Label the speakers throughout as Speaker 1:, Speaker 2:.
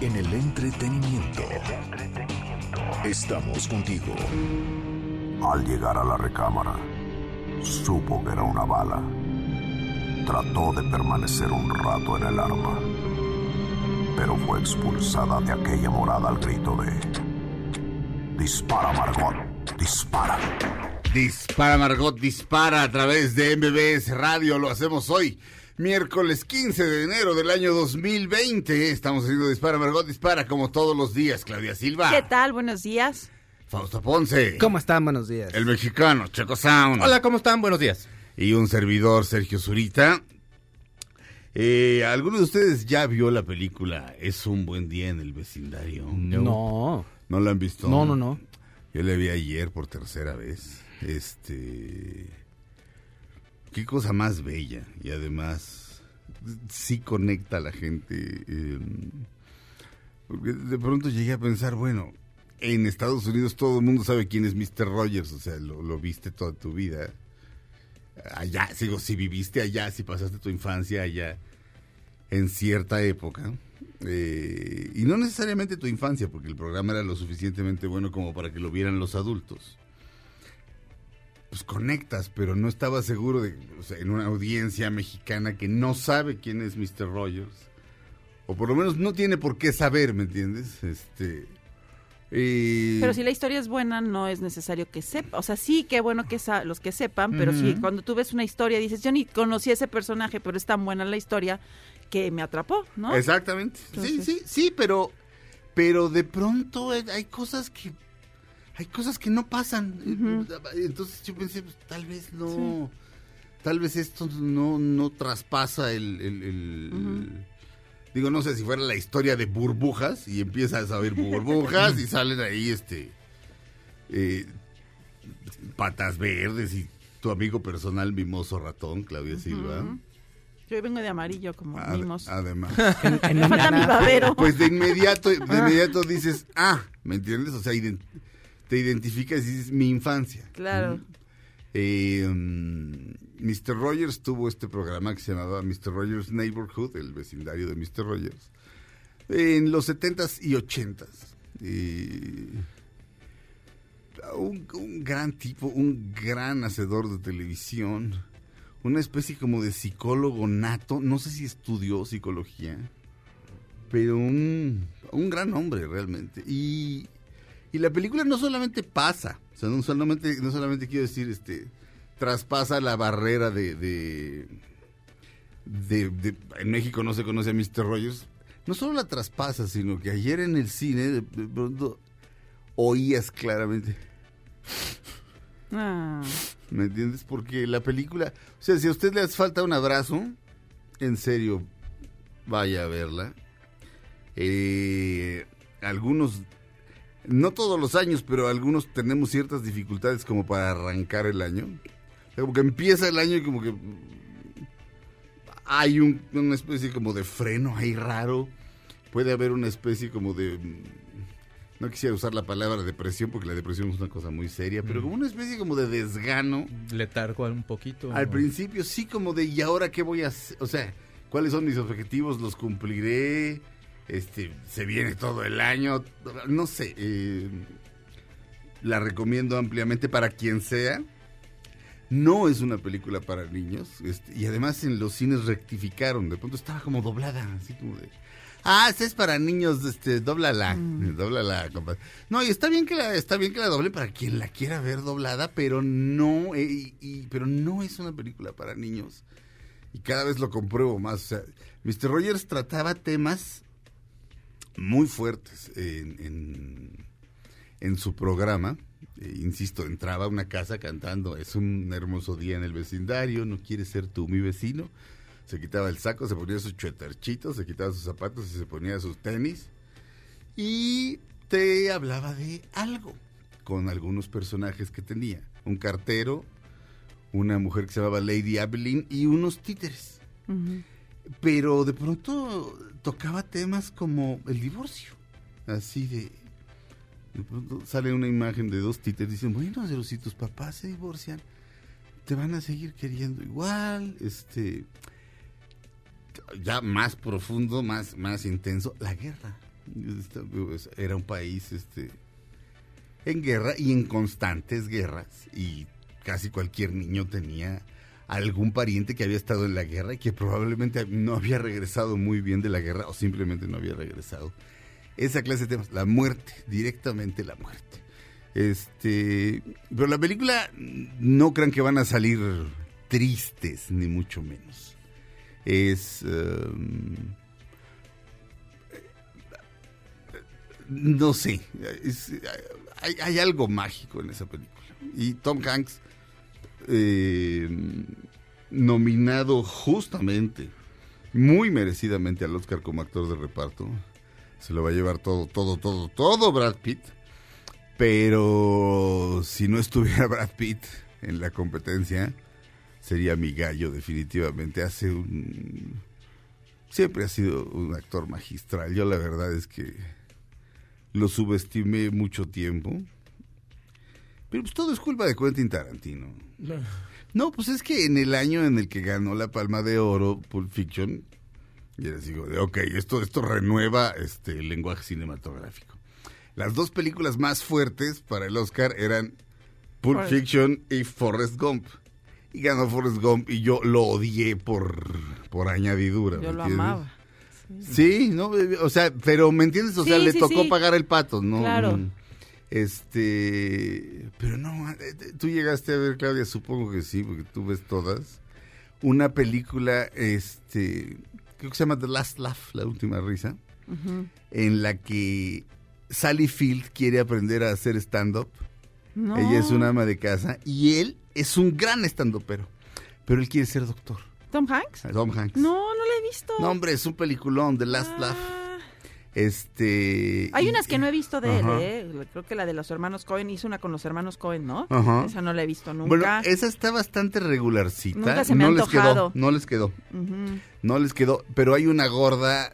Speaker 1: En el entretenimiento. Estamos contigo.
Speaker 2: Al llegar a la recámara, supo que era una bala. Trató de permanecer un rato en el arma, pero fue expulsada de aquella morada al grito de... Dispara, Margot, dispara.
Speaker 3: Dispara, Margot, dispara a través de MBS Radio. Lo hacemos hoy, miércoles 15 de enero del año 2020. Estamos haciendo Dispara, Margot, dispara como todos los días. Claudia Silva.
Speaker 4: ¿Qué tal? Buenos días.
Speaker 3: Fausto Ponce.
Speaker 5: ¿Cómo están? Buenos días.
Speaker 3: El mexicano, Checo Sound.
Speaker 5: Hola, ¿cómo están? Buenos días.
Speaker 3: Y un servidor, Sergio Zurita. Eh, ¿Alguno de ustedes ya vio la película Es un buen día en el vecindario?
Speaker 5: No.
Speaker 3: ¿No la han visto?
Speaker 5: No, no, no.
Speaker 3: Yo la vi ayer por tercera vez. Este. Qué cosa más bella. Y además, sí conecta a la gente. eh, porque de pronto llegué a pensar, bueno, en Estados Unidos todo el mundo sabe quién es Mr. Rogers. O sea, lo, lo viste toda tu vida. Allá, digo, si viviste allá, si pasaste tu infancia allá, en cierta época. eh, y no necesariamente tu infancia, porque el programa era lo suficientemente bueno como para que lo vieran los adultos. Pues conectas, pero no estaba seguro de, o sea, en una audiencia mexicana que no sabe quién es Mr. Rogers. O por lo menos no tiene por qué saber, ¿me entiendes? Este.
Speaker 4: Pero si la historia es buena, no es necesario que sepa. O sea, sí, qué bueno que sa- los que sepan, pero sí, cuando tú ves una historia dices, yo ni conocí a ese personaje, pero es tan buena la historia que me atrapó, ¿no?
Speaker 3: Exactamente. Sí,
Speaker 4: Entonces-
Speaker 3: sí, sí, pero, pero de pronto hay cosas que, hay cosas que no pasan. Entonces yo pensé, pues, tal vez no, tal vez esto no, no traspasa el, el- el- digo, no sé si fuera la historia de burbujas y empiezas a oír burbujas y salen ahí, este, eh, patas verdes y tu amigo personal mimoso ratón, Claudia Silva.
Speaker 4: Yo vengo de amarillo como
Speaker 3: Ad-
Speaker 4: mimos.
Speaker 3: además.
Speaker 4: Mi babero.
Speaker 3: Pues de inmediato, de inmediato dices, ah, ¿me entiendes? O sea, te identificas y dices, mi infancia.
Speaker 4: Claro.
Speaker 3: Eh, mm, Mr. Rogers tuvo este programa que se llamaba Mr. Rogers Neighborhood, el vecindario de Mr. Rogers, en los 70s y 80s. Eh, un, un gran tipo, un gran hacedor de televisión, una especie como de psicólogo nato, no sé si estudió psicología, pero un, un gran hombre realmente. Y, y la película no solamente pasa, o sea, no solamente, no solamente quiero decir, este, traspasa la barrera de, de, de- de- en México no se conoce a Mr. Rogers, no solo la traspasa, sino que ayer en el cine de, de pronto oías claramente,
Speaker 4: Ah,
Speaker 3: ¿me entiendes? Porque la película, o sea, si a usted le hace falta un abrazo, en serio, vaya a verla. Eh, algunos, no todos los años, pero algunos tenemos ciertas dificultades como para arrancar el año. O sea, como que empieza el año y como que hay un- una especie como de freno ahí raro. Puede haber una especie como de... No quisiera usar la palabra depresión porque la depresión es una cosa muy seria, pero como una especie como de desgano.
Speaker 5: Letargo un poquito.
Speaker 3: Al principio sí como de, ¿y ahora qué voy a hacer? O sea, ¿cuáles son mis objetivos? ¿Los cumpliré? Este, se viene todo el año. No sé. eh, la recomiendo ampliamente para quien sea. No es una película para niños. este, y además en los cines rectificaron. De pronto estaba como doblada. Así como de... Ah, esta es para niños, este, doblala, doblala, compadre. No, y está bien que la, está bien que la doble para quien la quiera ver doblada, pero no, eh, y- y- pero no es una película para niños. Y cada vez lo compruebo más. O sea, Mr. Rogers trataba temas muy fuertes en, en, en su programa. Eh, insisto, entraba a una casa cantando, es un hermoso día en el vecindario, no quieres ser tú mi vecino. Se quitaba el saco, se ponía sus chueterchitos, se quitaba sus zapatos y se ponía sus tenis. Y te hablaba de algo con algunos personajes que tenía. Un cartero, una mujer que se llamaba Lady Abilene y unos títeres. Pero de pronto tocaba temas como el divorcio. Así de... De pronto sale una imagen de dos títeres. Dicen, bueno, pero si tus papás se divorcian, te van a seguir queriendo igual. Este... Ya más profundo, más, más intenso, la guerra. Pues, Era un país este, en guerra y en constantes guerras. Y casi cualquier niño tenía algún pariente que había estado en la guerra y que probablemente no había regresado muy bien de la guerra o simplemente no había regresado. Esa clase de temas, la muerte, directamente la muerte. Este, pero la película no crean que van a salir tristes, ni mucho menos. Es em, no sé, hay, hay algo mágico en esa película. Y Tom Hanks, eh, nominado justamente, muy merecidamente al Oscar como actor de reparto, se lo va a llevar todo, todo, todo, todo Brad Pitt. Pero si no estuviera Brad Pitt en la competencia, sería mi gallo definitivamente. Hace un... Siempre ha sido un actor magistral. Yo la verdad es que lo subestimé mucho tiempo. Pero pues todo es culpa de Quentin Tarantino. No, pues es que en el año en el que ganó la Palma de Oro, Pulp Fiction, y les digo, de, ok, esto, esto renueva este, el lenguaje cinematográfico. Las dos películas más fuertes para el Oscar eran Pulp. Fiction y Forrest Gump. Y ganó Forrest Gump y yo lo odié por, por añadidura.
Speaker 4: Yo
Speaker 3: ¿me
Speaker 4: lo
Speaker 3: entiendes?
Speaker 4: amaba.
Speaker 3: Sí, no, o sea, pero ¿me entiendes? O sea,
Speaker 4: Sí,
Speaker 3: le
Speaker 4: sí,
Speaker 3: tocó pagar el pato, ¿no?
Speaker 4: Claro.
Speaker 3: Mm, Este, pero no, eh, eh, tú llegaste a ver, Claudia, supongo que sí, porque tú ves todas. Una película, este, creo que se llama The Last Laugh, la última risa, en la que Sally Field quiere aprender a hacer stand-up.
Speaker 4: No.
Speaker 3: Ella es una ama de casa y él es un gran stand-upero, pero él quiere ser doctor.
Speaker 4: ¿Tom Hanks?
Speaker 3: Tom Hanks.
Speaker 4: No, no la he visto.
Speaker 3: No, hombre, es un peliculón, The Last Laugh. Este.
Speaker 4: Hay
Speaker 3: y-
Speaker 4: unas que no he visto de
Speaker 3: Ajá.
Speaker 4: él, ¿eh? Creo que la de los hermanos Cohen hizo una con los hermanos Cohen, ¿no?
Speaker 3: Ajá.
Speaker 4: Esa no la he visto nunca.
Speaker 3: Bueno, esa está bastante regularcita.
Speaker 4: Nunca se me ha
Speaker 3: no les quedó, no les quedó, no les quedó. Pero hay una gorda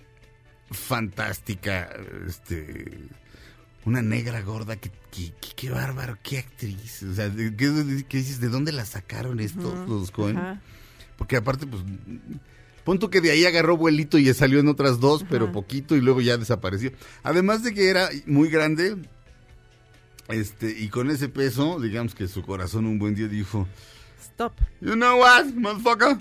Speaker 3: fantástica, este, una negra gorda que, que- que- qué bárbaro, qué actriz. O sea, ¿qué, dices? ¿De dónde la sacaron estos los Cohen? Porque aparte, pues, punto que de ahí agarró vuelito y salió en otras dos, pero poquito y luego ya desapareció. Además de que era muy grande, este, y con ese peso, digamos que su corazón un buen día dijo,
Speaker 4: Stop.
Speaker 3: You know what, motherfucker?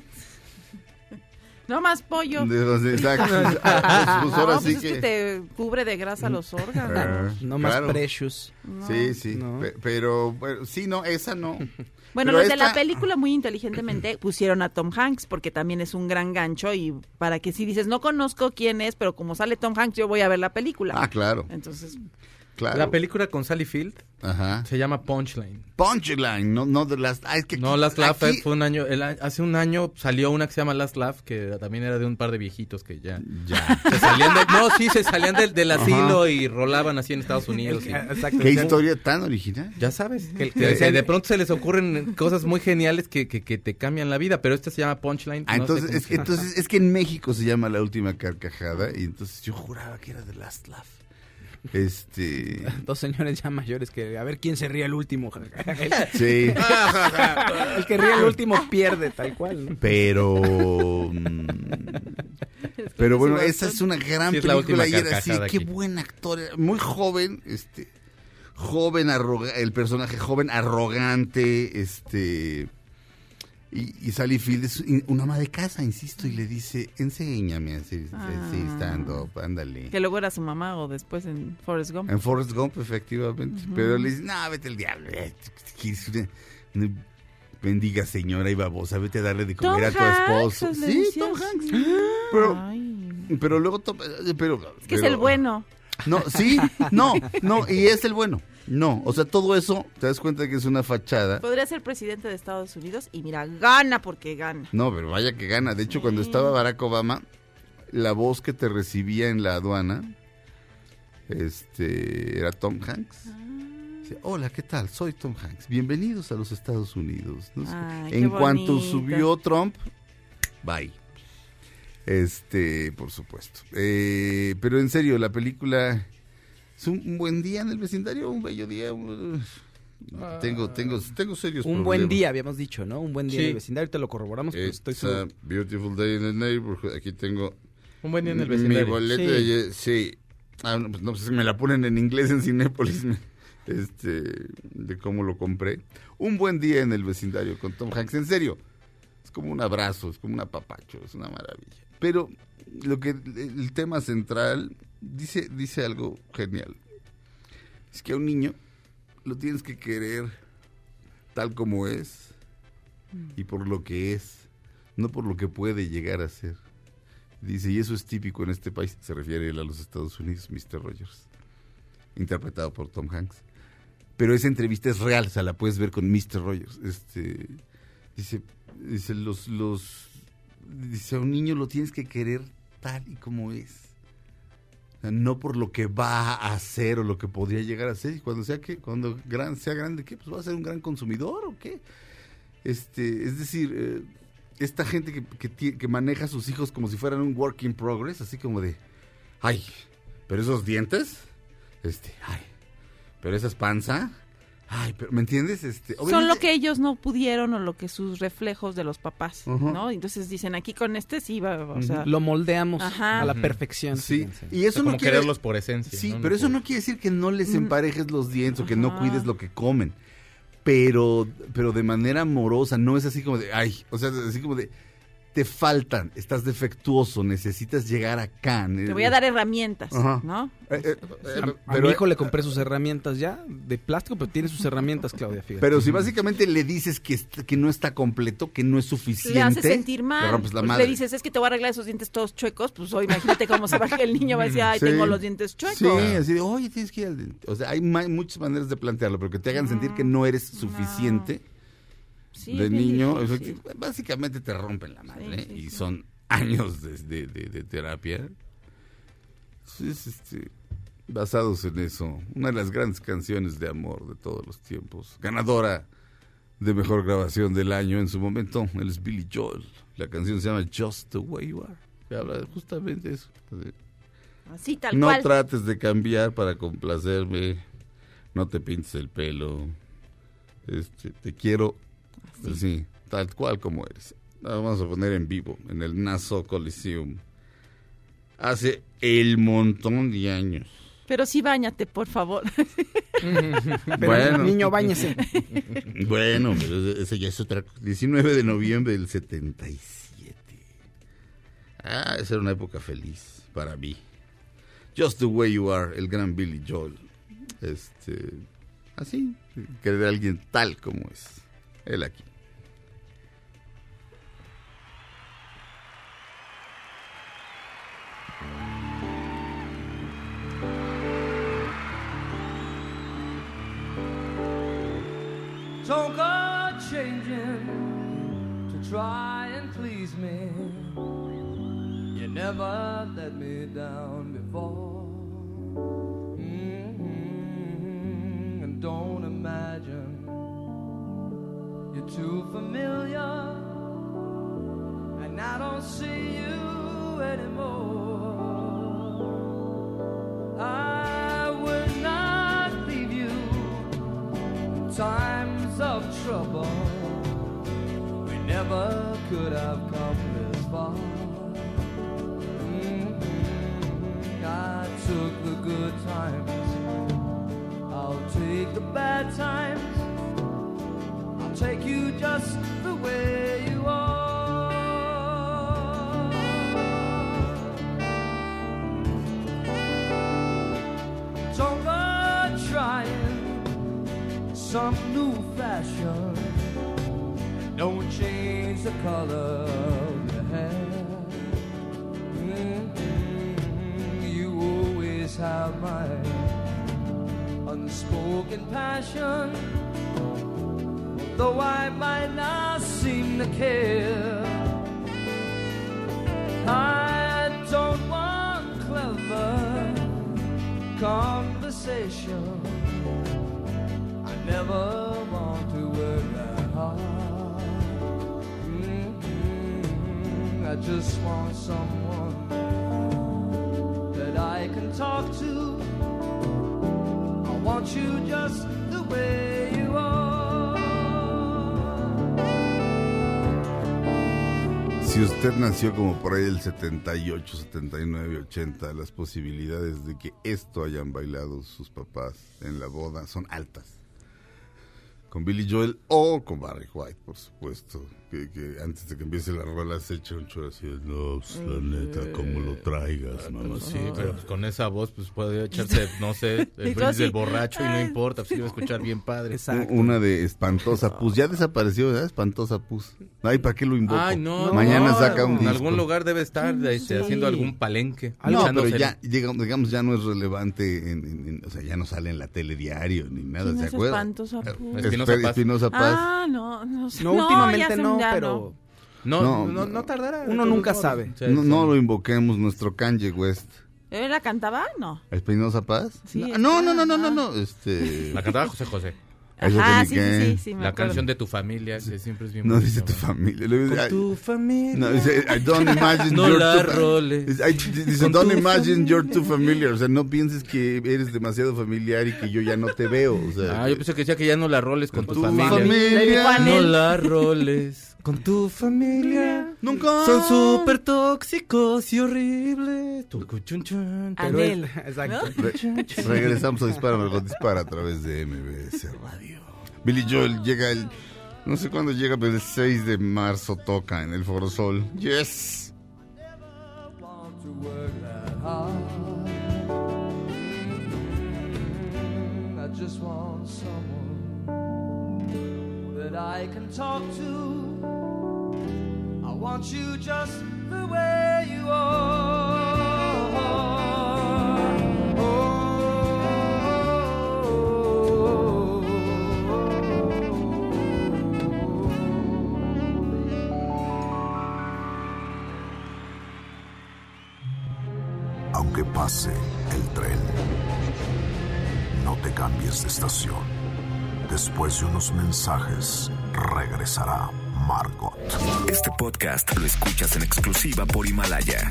Speaker 4: No más pollo.
Speaker 3: De los- exacto. Pues ahora
Speaker 4: no,
Speaker 3: sí
Speaker 4: pues es que...
Speaker 3: que...
Speaker 4: te cubre de grasa los órganos.
Speaker 3: Ah,
Speaker 5: No más
Speaker 3: claro.
Speaker 5: precious.
Speaker 4: No.
Speaker 3: Sí, sí.
Speaker 5: No.
Speaker 3: Pero, bueno, sí, no, esa no.
Speaker 4: Bueno,
Speaker 3: Pero
Speaker 4: los de la película muy inteligentemente pusieron a Tom Hanks porque también es un gran gancho y para que si dices no conozco quién es, pero como sale Tom Hanks yo voy a ver la película.
Speaker 3: Ah, claro,
Speaker 4: Entonces,
Speaker 3: claro.
Speaker 5: La película con Sally Field
Speaker 3: Ajá.
Speaker 5: se llama Punchline.
Speaker 3: Punchline, no, no de las... Ah, es que
Speaker 5: No,
Speaker 3: aquí-
Speaker 5: Last Laugh
Speaker 3: aquí-
Speaker 5: fue un año, el hace un año salió una que se llama Last Laugh, que también era de un par de viejitos que ya
Speaker 3: Ya.
Speaker 5: se salían de- no, sí, se salían del, del asilo y rolaban así en Estados Unidos. y-
Speaker 6: Exacto.
Speaker 3: ¿Qué historia tan original?
Speaker 5: ya sabes, que,
Speaker 6: Que
Speaker 5: que de pronto se les ocurren cosas muy geniales que, que, que te cambian la vida, pero esta se llama Punchline.
Speaker 3: Ah,
Speaker 5: no
Speaker 3: entonces, es, entonces es que en México se llama La Última Carcajada y entonces yo juraba que era The Last Laugh. Este...
Speaker 6: Dos señores ya mayores que a ver quién se ríe el último.
Speaker 3: Sí.
Speaker 6: el que ríe el último pierde, tal cual. ¿no?
Speaker 3: Pero... mm, Pero bueno, esa es una gran
Speaker 5: Sí, es la
Speaker 3: película y era así, qué buen actor, muy joven, este, joven, arroga- el personaje joven, arrogante, este, y, y Sally Field es una ama de casa, insisto, y le dice, enséñame a hacer,
Speaker 4: Ah.
Speaker 3: stand-up, ándale.
Speaker 4: que luego era su mamá o después en Forrest Gump.
Speaker 3: En Forrest Gump, efectivamente, pero le dice, no, vete al diablo, eh, bendiga señora y babosa, vete a darle de
Speaker 4: Tom
Speaker 3: comer a tu esposo. Sí. Tom Hanks. Pero,
Speaker 4: Ay,
Speaker 3: pero luego, to- pero...
Speaker 4: es que es el bueno.
Speaker 3: No, sí, no, no, y es el bueno. No, o sea, todo eso, te das cuenta que es una fachada.
Speaker 4: Podría ser presidente de Estados Unidos y mira, gana porque gana.
Speaker 3: No, pero vaya que gana. De hecho,
Speaker 4: Sí.
Speaker 3: cuando estaba Barack Obama, la voz que te recibía en la aduana Este, era Tom Hanks. Dice, Hola, ¿qué tal? Soy Tom Hanks. Bienvenidos a los Estados Unidos. No sé.
Speaker 4: Ay, qué
Speaker 3: en cuanto
Speaker 4: bonito.
Speaker 3: subió Trump, bye. Este, por supuesto. Eh, pero en serio, la película es un, un buen día en el vecindario, un bello día. un- tengo, tengo, tengo serios
Speaker 6: Un buen
Speaker 3: problemas.
Speaker 6: día, habíamos dicho, ¿no? Un buen día
Speaker 5: Sí.
Speaker 6: en el vecindario, te lo corroboramos, pero
Speaker 3: It's
Speaker 6: estoy
Speaker 3: a
Speaker 6: seguro.
Speaker 3: beautiful day in the neighborhood. Aquí tengo
Speaker 5: Un buen día en el
Speaker 3: mi
Speaker 5: vecindario.
Speaker 3: boleto.
Speaker 6: Sí.
Speaker 3: de Sí. Ah, no, pues no, pues me la ponen en inglés en Cinépolis. Este, de cómo lo compré. Un buen día en el vecindario con Tom Hanks. En serio. Es como un abrazo, es como un apapacho, es una maravilla. Pero lo que el tema central dice, dice algo genial. Es que a un niño lo tienes que querer tal como es y por lo que es, no por lo que puede llegar a ser. Dice, y eso es típico en este país, se refiere él a los Estados Unidos, Mr. Rogers, interpretado por Tom Hanks. Pero esa entrevista es real, o sea, la puedes ver con Mr. Rogers. Este, dice, dice, los, los, dice, a un niño lo tienes que querer tal y como es. No por lo que va a hacer o lo que podría llegar a ser. Y cuando sea que, cuando sea grande, ¿qué? Pues va a ser un gran consumidor o qué. Este, es decir, eh, esta gente que, que, que maneja a sus hijos como si fueran un work in progress, así como de, ay, pero esos dientes, este, ay, pero esa es panza, ay, pero, ¿me entiendes? Este,
Speaker 4: Son
Speaker 3: obviamente-
Speaker 4: lo que ellos no pudieron o lo que sus reflejos de los papás,
Speaker 3: Ujú.
Speaker 4: ¿no? Entonces dicen, aquí con este sí va, o sea,
Speaker 6: Lo moldeamos
Speaker 4: Ajá.
Speaker 6: a la perfección.
Speaker 3: Sí,
Speaker 6: fíjense.
Speaker 3: y
Speaker 5: O
Speaker 3: eso
Speaker 5: sea, como
Speaker 3: no quiere...
Speaker 5: quererlos por esencia.
Speaker 3: Sí,
Speaker 5: ¿no?
Speaker 3: pero eso
Speaker 5: por-
Speaker 3: no quiere decir que no les
Speaker 4: Mm.
Speaker 3: emparejes los dientes o que no cuides lo que comen. Pero, pero de manera amorosa, no es así como de, ay, o sea, así como de, te faltan, estás defectuoso, necesitas llegar acá.
Speaker 4: te voy a dar herramientas,
Speaker 3: Ajá.
Speaker 4: ¿no?
Speaker 3: Eh, eh, eh,
Speaker 6: A, a
Speaker 3: pero,
Speaker 6: mi hijo le compré sus herramientas ya, de plástico, pero tiene sus herramientas, Claudia, fíjate.
Speaker 3: pero si básicamente le dices que, que no está completo, que no es suficiente,
Speaker 4: Le hace sentir
Speaker 3: le
Speaker 4: mal.
Speaker 3: rompes la
Speaker 4: Pues
Speaker 3: madre.
Speaker 4: le dices, es que te voy a arreglar esos dientes todos chuecos, pues hoy imagínate cómo se va que el niño va a decir, ay,
Speaker 3: Sí.
Speaker 4: tengo los dientes chuecos.
Speaker 3: Sí, así de, oye, tienes que ir al dentista". O sea, hay muchas maneras de plantearlo, pero que te hagan sentir que no eres suficiente.
Speaker 4: Sí,
Speaker 3: de niño,
Speaker 4: difícil.
Speaker 3: básicamente te rompen la madre
Speaker 4: Sí,
Speaker 3: y son años de, de- de- de terapia. Es, este, basados en eso, una de las grandes canciones de amor de todos los tiempos, ganadora de mejor grabación del año en su momento, él es Billy Joel. La canción se llama Just the Way You Are, que habla de justamente eso. de,
Speaker 4: Así, tal
Speaker 3: no
Speaker 4: cual.
Speaker 3: trates de cambiar para complacerme, no te pintes el pelo, este, te quiero Sí, tal cual como eres. La vamos a poner en vivo en el Nassau Coliseum. Hace el montón de años.
Speaker 4: Pero sí, bañate, por favor.
Speaker 6: Pero,
Speaker 3: bueno.
Speaker 6: niño, báñese.
Speaker 3: Bueno, pero ese ya es otra cosa. 19 de noviembre del 77. Ah, esa era una época feliz para mí. Just the way you are, el gran Billy Joel. Este, así, querer a alguien tal como es. Él aquí.
Speaker 7: Don't go changing to try and please me. You never let me down before. Mhm. And don't imagine you're too familiar. And I don't see you anymore. Never could have come this far. Mhm. I took the good times. I'll take the bad times. I'll take you just the way you are. Don't go some new fashion. Though I might not seem to care. I don't want clever conversation. I never want to work that hard. Mhm. I just want someone
Speaker 3: Si usted nació como por ahí del 78, 79, 80, las posibilidades de que esto hayan bailado sus papás en la boda son altas. Con Billy Joel o con Barry White, por supuesto. Que, que antes de que empiece la rola se echa un chorro así de, no, pues, la neta, como lo traigas, mamá.
Speaker 5: Sí, pero pues, con esa voz pues puede echarse, no sé, el
Speaker 4: así,
Speaker 5: del borracho y no
Speaker 4: ah,
Speaker 5: importa, pues va a escuchar bien padre.
Speaker 6: Exacto.
Speaker 3: Una de Espantosa Pus. Ya desapareció, ¿verdad? Espantosa Pus. Ay, ¿para qué lo invoco?
Speaker 5: Ay, no,
Speaker 3: Mañana
Speaker 5: no,
Speaker 3: saca un
Speaker 5: En
Speaker 3: disco.
Speaker 5: algún lugar debe estar este,
Speaker 4: Sí.
Speaker 5: haciendo algún palenque.
Speaker 3: No, pero ya, digamos, digamos, ya no es relevante, en, en- en- o sea, ya no sale en la telediario ni nada,
Speaker 4: ¿Quién
Speaker 3: ¿se acuerdan?
Speaker 4: Espantosa Pus?
Speaker 5: Espinosa Paz.
Speaker 3: Espinosa Paz.
Speaker 4: Ah, no, no sé.
Speaker 6: No, últimamente no,
Speaker 4: ya
Speaker 6: pero
Speaker 5: No,
Speaker 3: No,
Speaker 5: no, no, tardará.
Speaker 6: uno nunca
Speaker 5: modos.
Speaker 6: sabe.
Speaker 5: Sí,
Speaker 3: no,
Speaker 5: sí.
Speaker 3: no lo invoquemos, nuestro Kanye West.
Speaker 4: ¿Él la cantaba? No.
Speaker 3: ¿Espinosa Paz?
Speaker 4: Sí,
Speaker 3: no, no, no, no, no,
Speaker 4: ah.
Speaker 3: no, este...
Speaker 5: La cantaba José José.
Speaker 3: Que
Speaker 4: sí, sí,
Speaker 3: qué.
Speaker 4: sí, sí, me
Speaker 5: La
Speaker 4: acuerdo.
Speaker 5: canción de tu familia, que siempre es bien
Speaker 3: No
Speaker 5: bonita,
Speaker 3: dice tu familia. le dice,
Speaker 5: Con
Speaker 3: ay,
Speaker 5: tu familia.
Speaker 3: No, dice, I don't imagine
Speaker 5: No
Speaker 3: you're
Speaker 5: la
Speaker 3: too-
Speaker 5: roles.
Speaker 3: Dice,
Speaker 5: Con
Speaker 3: don't
Speaker 5: tu
Speaker 3: imagine you're too familiar. O sea, no pienses que eres demasiado familiar y que yo ya no te veo. O sea,
Speaker 5: Ah, yo pensé que decía que ya no la roles con tu,
Speaker 3: tu
Speaker 5: familia.
Speaker 3: familia.
Speaker 5: No la roles con tu familia.
Speaker 3: Nunca.
Speaker 5: Son súper tóxicos y horribles. Tucuchunchun, pero
Speaker 4: Anel.
Speaker 6: Exacto.
Speaker 3: Re- regresamos a Dispara, Margot Dispara a través de MBS Radio. Billy Joel llega el. No sé cuándo llega, pero el 6 de marzo toca en el Foro Sol. Yes.
Speaker 7: want to work that hard. I just want someone that I can talk to. I want you just the way you are.
Speaker 2: Aunque pase el tren, no te cambies de estación. Después de unos mensajes, regresará Margot.
Speaker 8: Este podcast lo escuchas en exclusiva por Himalaya.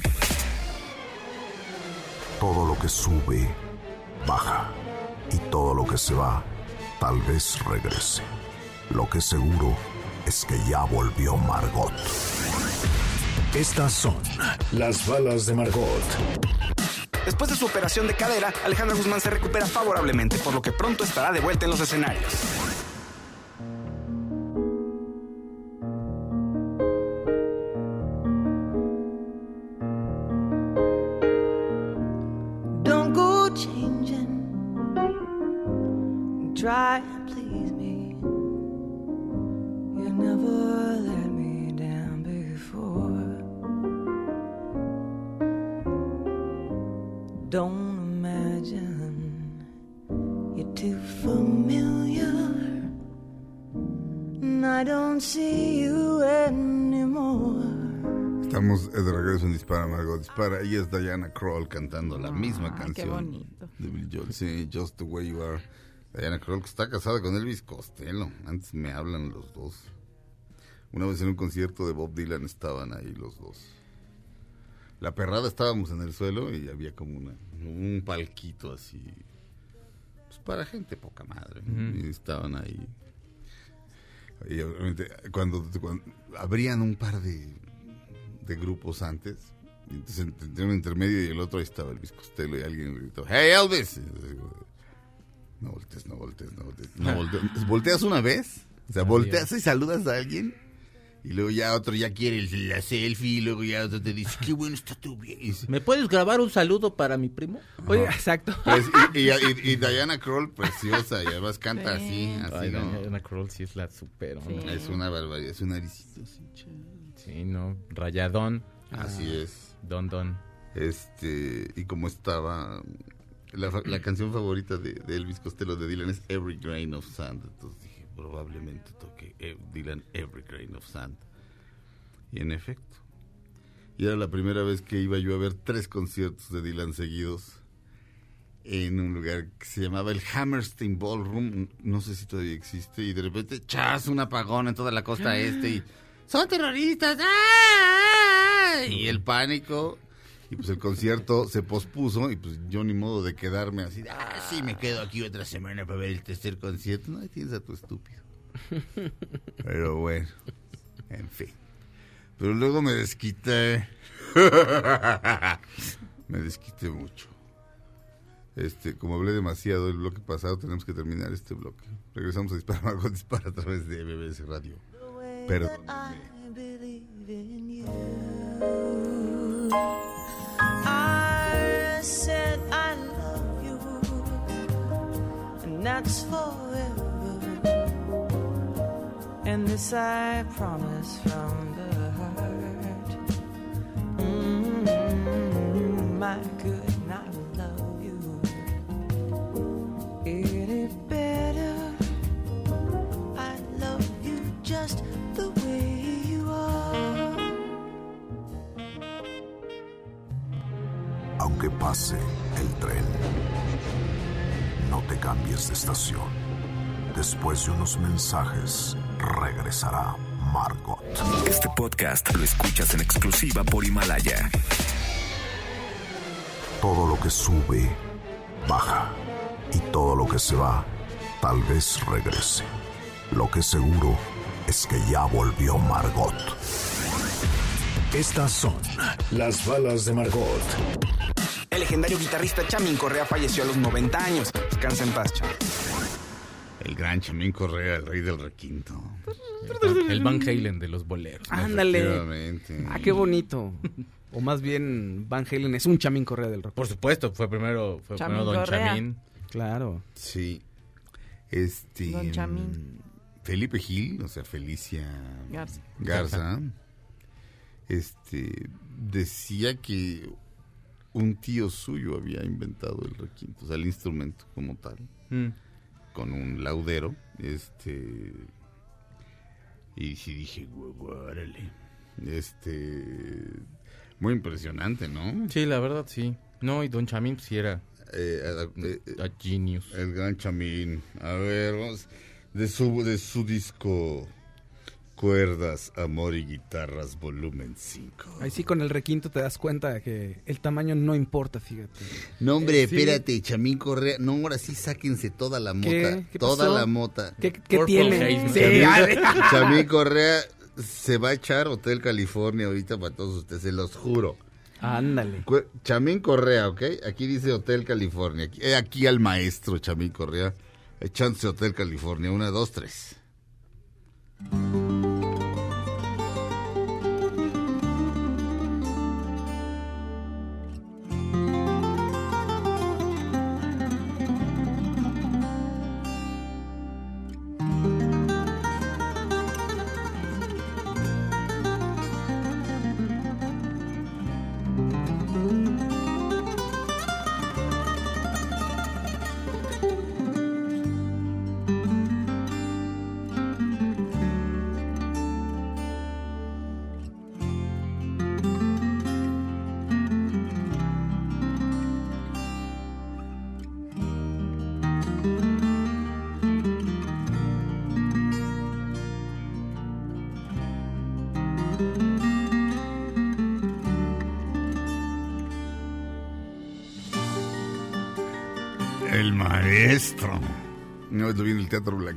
Speaker 2: Todo lo que sube, baja. Y todo lo que se va, tal vez regrese. Lo que seguro es que ya volvió Margot.
Speaker 1: Estas son las balas de Margot.
Speaker 9: Después de su operación de cadera, Alejandra Guzmán se recupera favorablemente, por lo que pronto estará de vuelta en los escenarios.
Speaker 7: Don't go changing. Try
Speaker 3: Dispara. Y es Diana Kroll cantando la misma
Speaker 4: qué
Speaker 3: canción
Speaker 4: bonito.
Speaker 3: de Billy Joel. Sí, Just the Way You Are. Diana Kroll, que está casada con Elvis Costello. Antes me hablan los dos. Una vez en un concierto de Bob Dylan estaban ahí los dos. La perrada estábamos en el suelo y había como una, un palquito así. Pues para gente poca madre. Y estaban ahí. Y obviamente, cuando, cuando abrían un par de, de grupos antes, entonces entre un intermedio y el otro ahí estaba Elvis Costello y alguien gritó, ¡Hey Elvis! Y no voltees, no voltees, no voltees. No voltees. ¿Volteas una vez? O sea, volteas y saludas a alguien y luego ya otro ya quiere la selfie y luego ya otro te dice, qué bueno está tu bien. Y dice,
Speaker 5: ¿Me puedes grabar un saludo para mi primo?
Speaker 6: Oye, exacto.
Speaker 3: pues, y, y- y- y Diana Kroll, preciosa, y además canta así, así,
Speaker 5: Ay,
Speaker 3: ¿no?
Speaker 5: Diana Kroll sí es la super
Speaker 4: Sí.
Speaker 3: Es una barbaridad, es un naricito así.
Speaker 5: Sí, no, rayadón,
Speaker 3: Así es.
Speaker 5: don don.
Speaker 3: Este, y como estaba, la, la canción favorita de, de Elvis Costello de Dylan es Every Grain of Sand. Entonces dije, probablemente toque eh, Dylan Every Grain of Sand. Y en efecto. Y era la primera vez que iba yo a ver tres conciertos de Dylan seguidos. en un lugar que se llamaba el Hammerstein Ballroom, no sé si todavía existe, y de repente, chas, un apagón en toda la costa este, y son terroristas, ¡ah! y el pánico, y pues el concierto se pospuso, y pues yo ni modo de quedarme así, ah, sí, me quedo aquí otra semana para ver el tercer concierto, no, ahí tienes a tu estúpido. Pero bueno, en fin. Pero luego me desquité. me desquité mucho. Este, como hablé demasiado el bloque pasado, tenemos que terminar este bloque. Regresamos a Dispara Margot Dispara a través de BBC Radio. Perdóname.
Speaker 7: I said I love you, and that's forever. And this I promise from the heart. Mm, my good,
Speaker 2: Aunque pase el tren, no te cambies de estación. Después de unos mensajes, regresará Margot.
Speaker 8: Este podcast lo escuchas en exclusiva por Himalaya.
Speaker 2: Todo lo que sube, baja. Y todo lo que se va, tal vez regrese. Lo que seguro es que ya volvió Margot.
Speaker 1: Estas son las balas de Margot.
Speaker 9: El legendario guitarrista Chamin Correa falleció a los 90 años. Descansa en paz, Chamin.
Speaker 3: El gran Chamín Correa, el rey del requinto.
Speaker 5: El Van Halen de los boleros.
Speaker 6: Ándale. Ah, qué bonito. O más bien, Van Halen es un chamín correa del rock.
Speaker 5: Por supuesto, fue primero, fue
Speaker 4: Chamín
Speaker 5: primero Don
Speaker 4: Correa.
Speaker 5: Chamín.
Speaker 6: Claro.
Speaker 3: Sí. Este.
Speaker 4: Don Chamín.
Speaker 3: Felipe Gil, o sea, Felicia
Speaker 4: Garza.
Speaker 3: Garza, este, decía que un tío suyo había inventado el requinto, o sea, el instrumento como tal,
Speaker 5: Mm.
Speaker 3: con un laudero, este, y sí dije, "Guau, guau, órale". este, muy impresionante, ¿no?
Speaker 5: Sí, la verdad, sí. No, y Don Chamín sí era
Speaker 3: Eh, eh, eh,
Speaker 5: a genius.
Speaker 3: El gran Chamín. A ver, vamos. De su, de su disco Cuerdas, Amor y Guitarras, volumen 5.
Speaker 6: Ahí sí con el requinto te das cuenta de que el tamaño no importa, fíjate.
Speaker 3: No, hombre,
Speaker 6: Eh, sí.
Speaker 3: espérate, Chamín Correa. No, ahora sí sáquense toda la mota.
Speaker 6: ¿Qué? ¿Qué
Speaker 3: toda
Speaker 6: pasó?
Speaker 3: la mota.
Speaker 6: ¿Qué, tiene?
Speaker 3: Chamín, Chamín Correa se va a echar Hotel California ahorita para todos ustedes, se los juro.
Speaker 6: Ándale.
Speaker 3: Chamín Correa, ¿ok? Aquí dice Hotel California. Aquí, eh, aquí al maestro Chamín Correa. Echándose Hotel California. Una, dos, tres.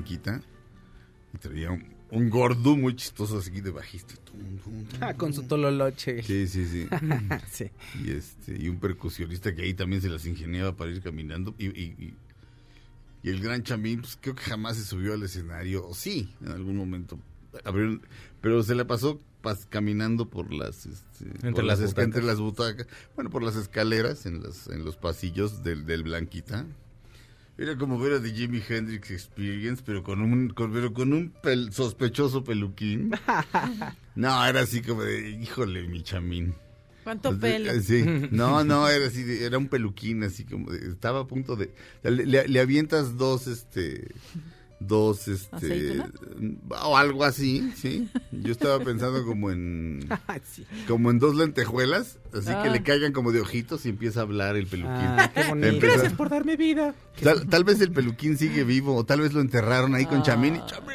Speaker 3: Blanquita y traía un, un gordo muy chistoso así de bajista. Tum, tum, tum.
Speaker 6: Ah, con su tololoche.
Speaker 3: Sí, sí, sí.
Speaker 6: Sí.
Speaker 3: y este y un percusionista que ahí también se las ingeniaba para ir caminando y, y- y- y el gran Chamín pues, creo que jamás se subió al escenario o sí en algún momento Abrieron- pero se la pasó pas- caminando por las este,
Speaker 5: Entre
Speaker 3: por
Speaker 5: las
Speaker 3: entre las butacas bueno por las escaleras en las en los pasillos del, del Blanquita era como ver a The Jimi Hendrix Experience pero con un con, pero con un pel- sospechoso peluquín no era así como de híjole mi chamín
Speaker 4: ¿Cuánto
Speaker 3: pues,
Speaker 4: pelo?
Speaker 3: eh, Sí, no, no, era así, de- era un peluquín, así como, de- estaba a punto de, le, le- le avientas dos, este, dos, este,
Speaker 4: ¿Aceituna?
Speaker 3: o algo así, sí. Yo estaba pensando como en,
Speaker 6: Sí.
Speaker 3: como en dos lentejuelas, así que
Speaker 4: Ah.
Speaker 3: le caigan como de ojitos y empieza a hablar el peluquín.
Speaker 6: Ah, qué bonito.
Speaker 3: Empieza-
Speaker 5: por darme vida.
Speaker 3: Tal, tal vez el peluquín sigue vivo, o tal vez lo enterraron ahí con
Speaker 4: Ah.
Speaker 3: Chamín y Chamín,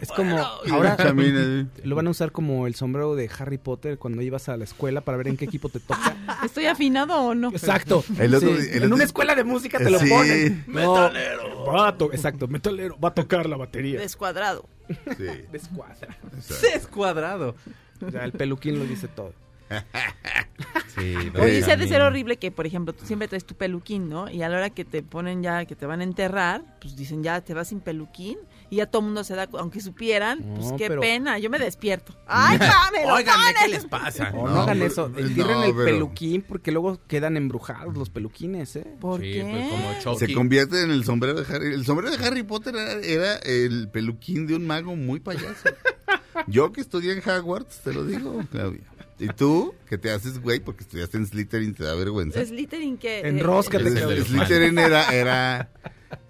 Speaker 6: Es como, ahora
Speaker 3: Chamín, eh,
Speaker 6: lo van a usar como el sombrero de Harry Potter cuando ibas a la escuela para ver en qué equipo te toca.
Speaker 4: ¿Estoy afinado o no?
Speaker 6: Exacto.
Speaker 3: El otro
Speaker 6: Sí,
Speaker 3: día- el
Speaker 6: en una escuela de música te lo
Speaker 3: Sí.
Speaker 6: ponen. Metalero. Va a to- exacto, metalero. Va a tocar la batería.
Speaker 4: Descuadrado.
Speaker 3: sí,
Speaker 6: Descuadra.
Speaker 3: exacto.
Speaker 5: Descuadrado.
Speaker 6: Ya, el peluquín lo dice todo.
Speaker 5: Sí,
Speaker 4: Oye, sí ha de ser horrible que, por ejemplo, tú siempre traes tu peluquín, ¿no? Y a la hora que te ponen ya, que te van a enterrar, pues dicen ya te vas sin peluquín y ya todo el mundo se da, aunque supieran, pues
Speaker 6: No,
Speaker 4: qué
Speaker 6: pero-
Speaker 4: pena, yo me despierto. ¡Ay, dámelo,
Speaker 5: Óiganme, ¿qué
Speaker 4: dámelo!
Speaker 5: les pasa?
Speaker 6: No, no,
Speaker 3: No,
Speaker 6: hagan eso.
Speaker 3: no,
Speaker 6: Entierren el
Speaker 3: pero-
Speaker 6: peluquín porque luego quedan embrujados los peluquines, ¿eh?
Speaker 4: ¿Por
Speaker 5: Sí,
Speaker 4: qué?
Speaker 5: pues, como
Speaker 3: Se convierte en el sombrero de Harry. El sombrero de Harry Potter era, era el peluquín de un mago muy payaso. Yo que estudié en Hogwarts, te lo digo, Claudia. Y tú, que te haces güey porque estudiaste en Slytherin, te da vergüenza.
Speaker 4: Slytherin que...
Speaker 6: Enróscate,
Speaker 3: El- Slytherin era, era,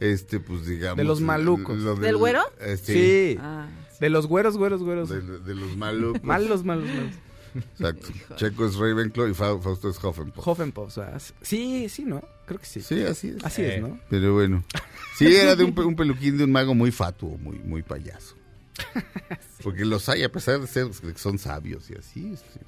Speaker 3: este, pues digamos...
Speaker 6: De los malucos.
Speaker 3: lo
Speaker 4: ¿Del güero?
Speaker 3: eh, sí.
Speaker 6: Sí.
Speaker 4: Ah,
Speaker 6: De los güeros, güeros, güeros.
Speaker 3: De, de los malucos.
Speaker 6: Malos, malos, malos.
Speaker 3: Exacto. Checo es Ravenclaw y Fa- Fausto es Hufflepuff.
Speaker 6: Hoffenpop, o sea, sí, sí, ¿no? Creo que sí.
Speaker 3: Sí, así es.
Speaker 6: Así es, ¿no?
Speaker 3: Pero bueno. Sí, era de un, pe- un peluquín de un mago muy fatuo, muy, muy payaso. Porque los hay, a pesar de ser que son sabios y así, este,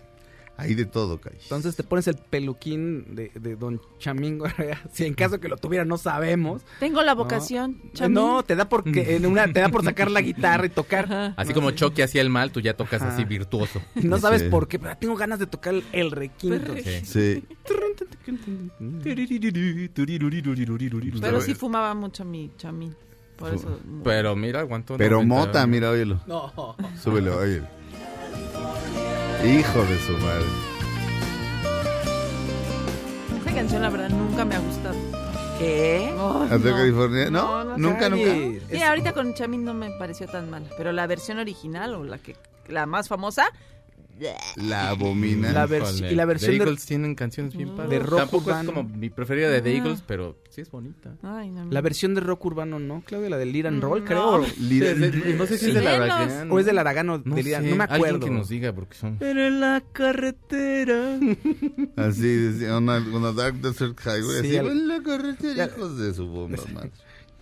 Speaker 3: hay de todo, Calle.
Speaker 6: Entonces te pones el peluquín de, de Don Chamingo. si en caso que lo tuviera, no sabemos.
Speaker 4: tengo la vocación, Chamín.
Speaker 6: No, te da porque en una, te da por sacar la guitarra y tocar.
Speaker 4: Ajá.
Speaker 5: Así como Chucky hacía el mal, tú ya tocas
Speaker 6: Ajá.
Speaker 5: así virtuoso.
Speaker 6: No sabes
Speaker 3: Sí.
Speaker 6: por qué, pero tengo ganas de tocar el, requinto.
Speaker 5: Sí.
Speaker 3: Sí.
Speaker 4: Pero sí fumaba mucho mi Chamín. Por eso...
Speaker 5: Pero mira, aguantó.
Speaker 3: Pero
Speaker 5: 90
Speaker 3: Mota, mira, óyelo.
Speaker 6: No.
Speaker 3: Súbelo, óyelo. Hijo de su madre.
Speaker 4: Esa canción, la verdad, nunca me ha gustado.
Speaker 6: ¿Qué?
Speaker 4: Ay,
Speaker 3: ¿Hasta
Speaker 4: no.
Speaker 3: California? No,
Speaker 4: No, no
Speaker 3: nunca, nunca.
Speaker 4: Sí,
Speaker 6: Es-
Speaker 4: ahorita con Chamín no me pareció tan mala, pero la versión original o la que la más famosa,
Speaker 3: La abomina.
Speaker 6: La y la versión
Speaker 5: The
Speaker 6: de-
Speaker 5: Eagles tienen canciones bien
Speaker 4: Mm.
Speaker 5: padres.
Speaker 6: De rock
Speaker 5: Tampoco
Speaker 6: urbano.
Speaker 5: es como mi preferida de The. Eagles, pero sí es bonita.
Speaker 4: ay, no,
Speaker 6: La versión de rock urbano, ¿no? Claudia, la del Lead and Roll,
Speaker 4: No.
Speaker 6: creo.
Speaker 5: No sé si
Speaker 4: Sí,
Speaker 5: es de. Aragán.
Speaker 6: O es del Aragano.
Speaker 5: No
Speaker 6: de Lead-
Speaker 5: sé,
Speaker 6: no me
Speaker 5: Alguien
Speaker 6: acuerdo.
Speaker 5: que nos diga porque son...
Speaker 6: Pero en la carretera.
Speaker 3: Así, decía, una, una Dark Desert Highway.
Speaker 6: Sí,
Speaker 3: así,
Speaker 6: al-
Speaker 3: en la carretera,
Speaker 6: Ya-
Speaker 3: hijos de su bomba, madre.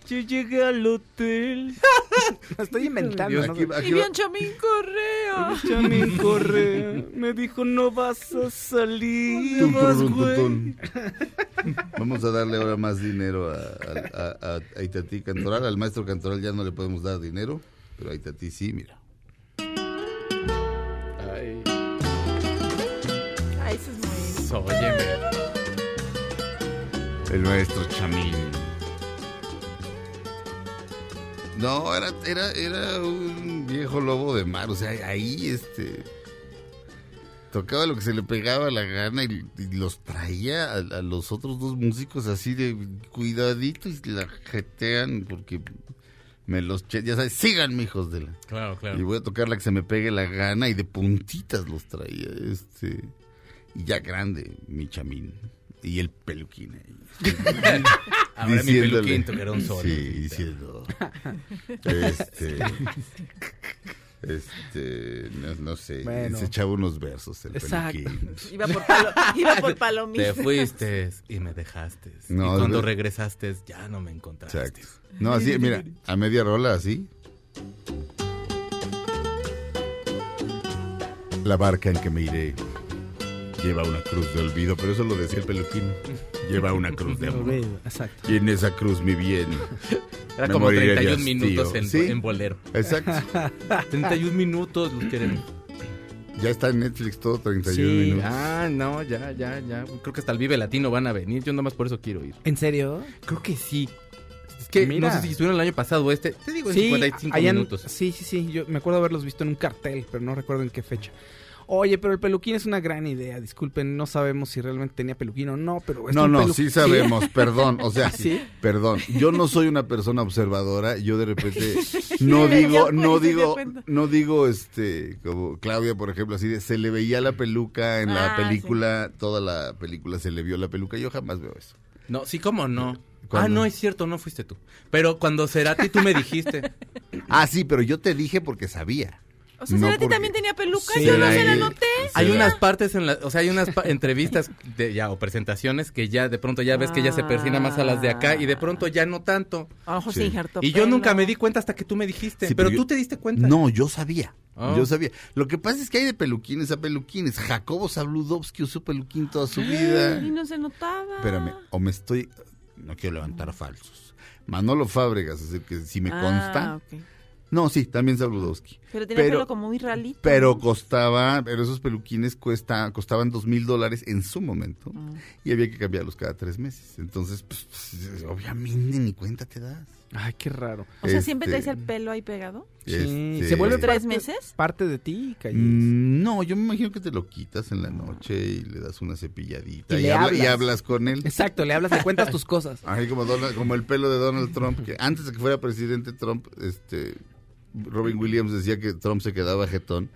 Speaker 6: Yo llegué al hotel. Estoy inventando, ¿no?
Speaker 3: Aquí- aquí
Speaker 4: Y
Speaker 3: va-
Speaker 4: bien Chamín Correa.
Speaker 6: Chamin Correa me dijo no vas a salir.
Speaker 3: Tum,
Speaker 6: vas, güey".
Speaker 3: tutun. Vamos a darle ahora más dinero a, a, a- a Itatí Cantoral. Al maestro Cantoral ya no le podemos dar dinero, pero a Itatí sí, mira.
Speaker 5: Ay,
Speaker 4: Ay, eso es muy...
Speaker 5: óyeme.
Speaker 3: El maestro Chamín. No, era, era, era un viejo lobo de mar. O sea, ahí este. Tocaba lo que se le pegaba la gana y, y los traía a, a los otros dos músicos así de cuidadito y la jetean porque me los. che- Ya sabes, sigan, hijos de la.
Speaker 5: Claro,
Speaker 3: Y
Speaker 5: claro.
Speaker 3: voy a tocar la que se me pegue la gana y de puntitas los traía. Este. Y ya grande, mi chamín. Y el peluquín ahí.
Speaker 5: Ahora mi peluquín tocará un solo.
Speaker 3: Sí, diciendo. Este. Este. No, no sé.
Speaker 6: Bueno.
Speaker 3: Se echaba unos versos el
Speaker 6: Exacto.
Speaker 3: peluquín.
Speaker 4: Iba por, palo, iba por
Speaker 5: Te
Speaker 4: palomitas.
Speaker 5: fuiste y me dejaste.
Speaker 3: No,
Speaker 5: y cuando
Speaker 3: de-
Speaker 5: regresaste ya no me encontraste.
Speaker 3: Exacto. No, así, mira, a media rola así. La barca en que me iré lleva una cruz de olvido, pero eso lo decía el peluquín. Lleva una cruz de amor.
Speaker 6: Exacto.
Speaker 3: Y en esa cruz mi bien.
Speaker 5: Era como
Speaker 3: moriré de
Speaker 5: 31
Speaker 3: hastío.
Speaker 5: minutos en,
Speaker 3: Sí.
Speaker 5: en bolero.
Speaker 3: Exacto.
Speaker 5: 31 minutos los queremos.
Speaker 3: Ya está en Netflix todo 31
Speaker 6: Sí.
Speaker 3: minutos.
Speaker 5: Ah, no, ya, ya, ya. Creo que hasta el Vive Latino van a venir. Yo nada más por eso quiero ir.
Speaker 6: ¿En serio?
Speaker 5: Creo que sí. Es que
Speaker 6: Mira.
Speaker 5: no sé si estuvieron el año pasado o este. Te digo, en
Speaker 6: Sí,
Speaker 5: 55
Speaker 6: allá en-
Speaker 5: minutos.
Speaker 6: sí, sí, sí. Yo me acuerdo haberlos visto en un cartel, pero no recuerdo en qué fecha. Oye, pero el peluquín es una gran idea. Disculpen, no sabemos si realmente tenía peluquín o no, pero es
Speaker 3: No,
Speaker 6: un
Speaker 3: no, sí sabemos, perdón, o sea,
Speaker 6: ¿Sí?
Speaker 3: perdón. Yo no soy una persona observadora, yo de repente no digo, no digo, no digo, este, como Claudia, por ejemplo, así de, se le veía la peluca en la
Speaker 4: Ah,
Speaker 3: película, toda la película se le vio la peluca, yo jamás veo eso.
Speaker 5: No, sí, cómo no.
Speaker 3: ¿Cuándo?
Speaker 5: Ah, no, es cierto, no fuiste tú. Pero cuando Cerati tú me dijiste.
Speaker 3: Ah, sí, pero yo te dije porque sabía.
Speaker 4: O sea,
Speaker 3: No,
Speaker 4: Cerati
Speaker 3: porque-
Speaker 4: también tenía peluca,
Speaker 5: Sí,
Speaker 4: yo no se la
Speaker 5: hay-
Speaker 4: noté.
Speaker 5: Hay
Speaker 3: Sí.
Speaker 5: unas partes en la, o sea, hay unas pa- entrevistas de, ya o presentaciones que ya de pronto ya ves que ya se persina más a las de acá y de pronto ya no tanto.
Speaker 4: Mejor
Speaker 3: Sí.
Speaker 5: Y yo
Speaker 4: pelo.
Speaker 5: nunca me di cuenta hasta que tú me dijiste,
Speaker 3: Sí,
Speaker 5: pero
Speaker 3: pero
Speaker 5: tú te diste cuenta.
Speaker 3: No, yo sabía.
Speaker 5: Ah.
Speaker 3: Yo sabía. Lo que pasa es que hay de peluquines a peluquines. Jacobo Zabludovsky usó peluquín toda su vida.
Speaker 4: Y no se notaba.
Speaker 3: Espérame, o me estoy... No quiero levantar falsos. Manolo Fábregas, es el que si me
Speaker 4: Ah,
Speaker 3: consta.
Speaker 4: ok.
Speaker 3: No, sí, también Zabludovsky.
Speaker 4: Pero tenía
Speaker 3: Pero-
Speaker 4: pelo como muy ralito.
Speaker 3: Pero costaba, pero esos peluquines cuesta, costaban dos mil dólares en su momento
Speaker 4: Ah.
Speaker 3: y había que cambiarlos cada tres meses. Entonces, pues, pues, obviamente ni cuenta te das.
Speaker 6: Ay, qué raro.
Speaker 4: O sea, siempre
Speaker 3: Este,
Speaker 4: traes el pelo ahí pegado.
Speaker 6: Sí,
Speaker 3: este,
Speaker 6: se vuelve
Speaker 4: ¿Tres
Speaker 6: parte-
Speaker 4: meses?
Speaker 6: Parte de ti, Calles.
Speaker 3: Mm, No, yo me imagino que te lo quitas en la noche y le das una cepilladita
Speaker 6: Y
Speaker 3: y,
Speaker 6: le
Speaker 3: habla- y
Speaker 6: hablas.
Speaker 3: con él.
Speaker 6: Exacto, le hablas, le cuentas tus cosas.
Speaker 3: Así como, Donald- como el pelo de Donald Trump, que antes de que fuera presidente Trump, este Robin Williams decía que Trump se quedaba jetón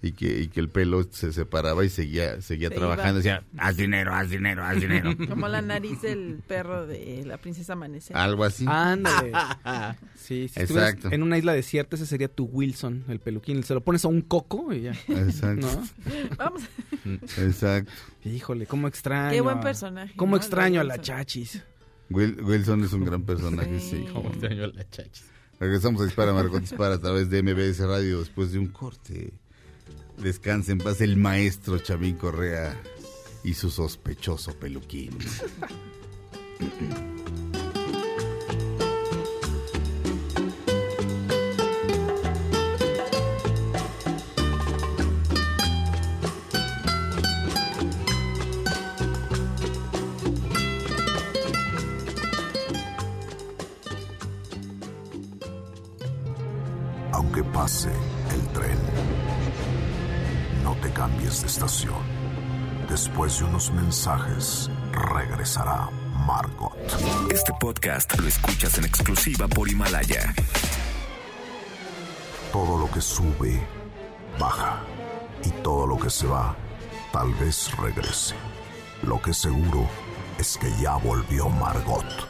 Speaker 3: y que, y que el pelo se separaba y seguía, seguía
Speaker 4: Se
Speaker 3: trabajando.
Speaker 4: iba.
Speaker 3: Decía, haz dinero, haz dinero, haz dinero.
Speaker 4: Como la nariz del perro de la princesa Amanecer.
Speaker 3: Algo así.
Speaker 6: Ándale. Sí, si
Speaker 3: Exacto.
Speaker 6: en una isla desierta, ese sería tu Wilson, el peluquín. Se lo pones a un coco y ya.
Speaker 3: Exacto.
Speaker 6: ¿No?
Speaker 4: Vamos.
Speaker 3: Exacto.
Speaker 6: Híjole, cómo extraño.
Speaker 4: Qué buen personaje,
Speaker 6: Cómo
Speaker 4: ¿no?
Speaker 6: extraño a la
Speaker 4: Wilson.
Speaker 6: chachis.
Speaker 3: Will- Wilson es un gran personaje, sí.
Speaker 4: Sí.
Speaker 5: Como extraño a la chachis.
Speaker 3: Regresamos a Dispara, Margot Dispara a través de MBS Radio después de un corte. Descanse en paz el maestro Chamín Correa y su sospechoso peluquín.
Speaker 2: Cambies de estación. Después de unos mensajes, regresará Margot.
Speaker 8: Este podcast lo escuchas en exclusiva por Himalaya.
Speaker 2: Todo lo que sube, baja. Y todo lo que se va, tal vez regrese. Lo que seguro es que ya volvió Margot.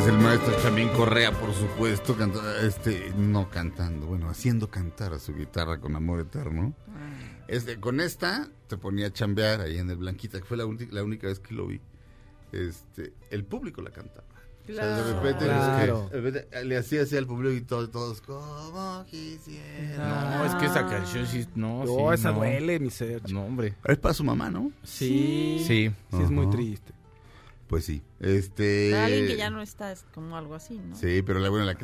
Speaker 3: Es el maestro Chamín Correa, por supuesto, canta- este, no cantando, bueno, haciendo cantar a su guitarra con amor eterno. Este, con esta te ponía a chambear ahí en el Blanquita, que fue la, la única vez que lo vi. Este, el público la cantaba. O sea, de repente,
Speaker 6: Claro.
Speaker 3: es que, de repente le hacía así al público y todos, todos como quisiera.
Speaker 5: No, es que esa canción sí, no,
Speaker 6: No,
Speaker 5: sí,
Speaker 6: esa
Speaker 5: no.
Speaker 6: duele, mi ser.
Speaker 5: No, hombre.
Speaker 3: Es para su mamá, ¿no?
Speaker 6: Sí.
Speaker 5: Sí.
Speaker 6: Sí, es muy triste.
Speaker 3: Pues sí. Este.
Speaker 4: Para alguien que ya no está, es como algo así, ¿no?
Speaker 3: Sí, pero la buena la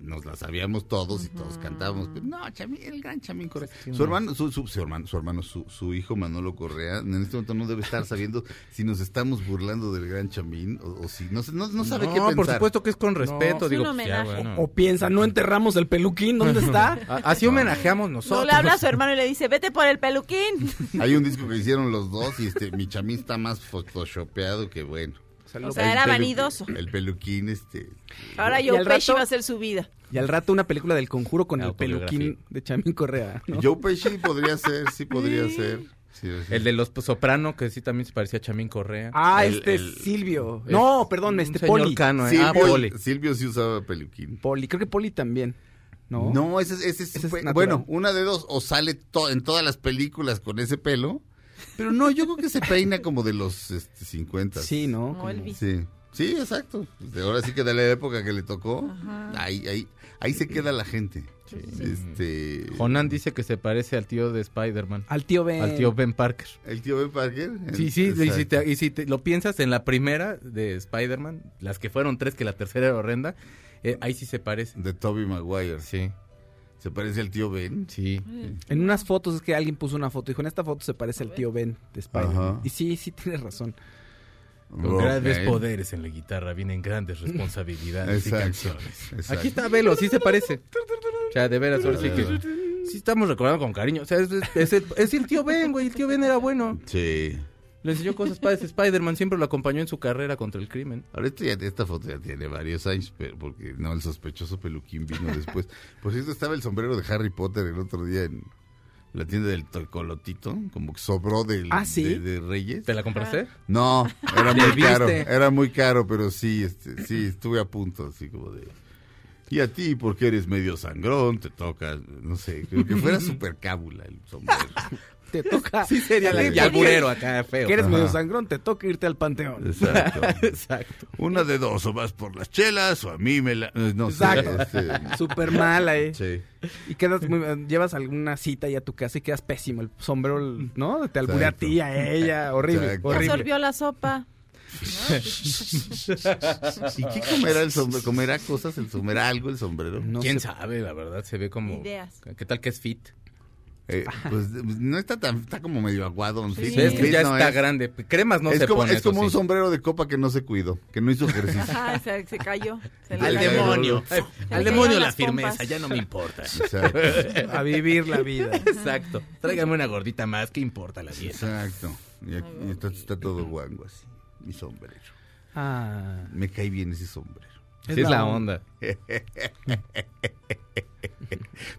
Speaker 3: nos la sabíamos todos y todos cantábamos. Pero no, Chamín, el gran Chamín Correa. Su hermano, su, su- su hermano, su hermano, su, su hijo Manolo Correa, en este momento no debe estar sabiendo si nos estamos burlando del gran Chamín o, o si no, no, no sabe
Speaker 5: no,
Speaker 3: qué pensar.
Speaker 5: por supuesto que es con respeto,
Speaker 4: Es
Speaker 5: digo, pues ya, bueno.
Speaker 6: O piensa, no enterramos el peluquín, ¿dónde está?
Speaker 5: Así homenajeamos nosotros.
Speaker 4: No le habla a su hermano y le dice, vete por el peluquín.
Speaker 3: Hay un disco que hicieron los dos y este mi Chamín está más photoshopeado que bueno.
Speaker 4: O sea,
Speaker 3: El
Speaker 4: era vanidoso.
Speaker 3: El peluquín, este.
Speaker 4: Ahora Joe Pesci va a ser su vida.
Speaker 6: Y al rato una película del conjuro con el peluquín de Chamín Correa. ¿no?
Speaker 3: Joe Pesci podría ser, sí podría ser. Sí, sí.
Speaker 5: El de los Soprano, que sí también se parecía a Chamín Correa.
Speaker 6: Ah,
Speaker 3: El-
Speaker 6: este
Speaker 3: el-
Speaker 6: Silvio. No, perdón, este
Speaker 5: señor
Speaker 6: Poli.
Speaker 5: Cano, ¿eh?
Speaker 3: Silvio,
Speaker 5: Ah, Poli.
Speaker 3: Silvio sí usaba peluquín.
Speaker 6: Poli, creo que Poli también. ¿No?
Speaker 3: No, ese, ese,
Speaker 6: Ese es
Speaker 3: fue-
Speaker 6: natural.
Speaker 3: bueno, una de dos, o sale to- en todas las películas con ese pelo, pero no, yo creo que se peina como de los este, 50.
Speaker 6: Sí, ¿no?
Speaker 4: No,
Speaker 6: Como-
Speaker 4: Elvis.
Speaker 3: Sí, sí, exacto. De ahora sí que de la época que le tocó, ahí, ahí, ahí se queda la gente. Este,
Speaker 5: Jonan dice que se parece al tío de Spider-Man.
Speaker 6: Al tío Ben.
Speaker 5: Al tío Ben Parker.
Speaker 3: el tío Ben Parker.
Speaker 5: Sí, sí, y si, te, y si te lo piensas en la primera de Spider-Man, las que fueron tres, que la tercera era horrenda, eh, ahí sí se parece.
Speaker 3: De Toby Maguire.
Speaker 5: Sí,
Speaker 3: Se parece al tío Ben.
Speaker 5: sí.
Speaker 6: En unas fotos es que alguien puso una foto. Dijo, en esta foto se parece al tío Ben de Spider-Man.
Speaker 3: Ajá.
Speaker 6: Y sí, sí tienes razón.
Speaker 5: Con grandes poderes en la guitarra vienen grandes responsabilidades y canciones.
Speaker 3: exacto.
Speaker 5: Aquí está Velo, sí se parece. O sea, de veras, ahora sí que... Sí estamos recordando con cariño. O sea, es, es- es el, es el tío Ben, güey. El tío Ben era bueno.
Speaker 3: Sí.
Speaker 5: Le enseñó cosas padres. Spider-Man siempre lo acompañó en su carrera contra el crimen.
Speaker 3: Ahora esto ya, esta foto ya tiene varios años, pero porque no, el sospechoso peluquín vino después. Por cierto, estaba el sombrero de Harry Potter el otro día en la tienda del Tocolotito, como que sobró del,
Speaker 6: Ah, ¿sí?
Speaker 3: de, de Reyes.
Speaker 5: ¿Te la compraste?
Speaker 3: No, era muy caro, era muy caro, pero sí, este, sí, estuve a punto, así como de... Y a ti, porque eres medio sangrón, te toca, no sé, creo que fuera super cábula el sombrero.
Speaker 6: Te toca.
Speaker 5: Sí, sería
Speaker 6: Sí,
Speaker 5: y alburero acá, feo.
Speaker 6: Que eres
Speaker 3: Ajá.
Speaker 6: medio sangrón, te toca irte al panteón.
Speaker 3: Exacto.
Speaker 5: Exacto.
Speaker 3: Una de dos, o vas por las chelas, o a mí me la... No sé,
Speaker 6: Exacto.
Speaker 3: este,
Speaker 6: Súper mala, ¿eh?
Speaker 3: sí.
Speaker 6: Y quedas muy, llevas alguna cita ya a tu casa y quedas pésimo. El sombrero, ¿no? Te alburea a ti, a ella. Horrible,
Speaker 3: Exacto.
Speaker 6: Horrible.
Speaker 4: la sopa.
Speaker 3: ¿Y qué comerá el sombrero? ¿Comerá cosas? ¿El comerá algo el sombrero?
Speaker 6: No
Speaker 5: ¿Quién
Speaker 6: sé.
Speaker 5: sabe? La verdad, se ve como...
Speaker 4: Ideas.
Speaker 5: ¿Qué tal que es fit?
Speaker 3: Eh, pues no está tan, está como medio aguado.
Speaker 4: Sí.
Speaker 5: Ves que
Speaker 3: Fit
Speaker 5: ya
Speaker 3: no
Speaker 5: está
Speaker 3: es.
Speaker 5: grande. Cremas no
Speaker 3: es
Speaker 5: se
Speaker 3: como,
Speaker 5: pone,
Speaker 3: es
Speaker 5: eso
Speaker 3: como un
Speaker 5: sí.
Speaker 3: sombrero de copa que no se cuidó, que no hizo ejercicio.
Speaker 4: Ah, se, se cayó. Se
Speaker 5: Al
Speaker 4: cayó.
Speaker 5: demonio.
Speaker 4: Se
Speaker 5: Al demonio la firmeza,
Speaker 4: pompas.
Speaker 5: ya no me importa.
Speaker 3: Exacto.
Speaker 6: A vivir la vida.
Speaker 5: Exacto. Tráigame una gordita más, ¿qué importa la dieta?
Speaker 3: Exacto. Y, aquí- y está, está todo guango así. Mi sombrero.
Speaker 6: Ah.
Speaker 3: Me cae bien ese sombrero.
Speaker 5: Sí es la onda.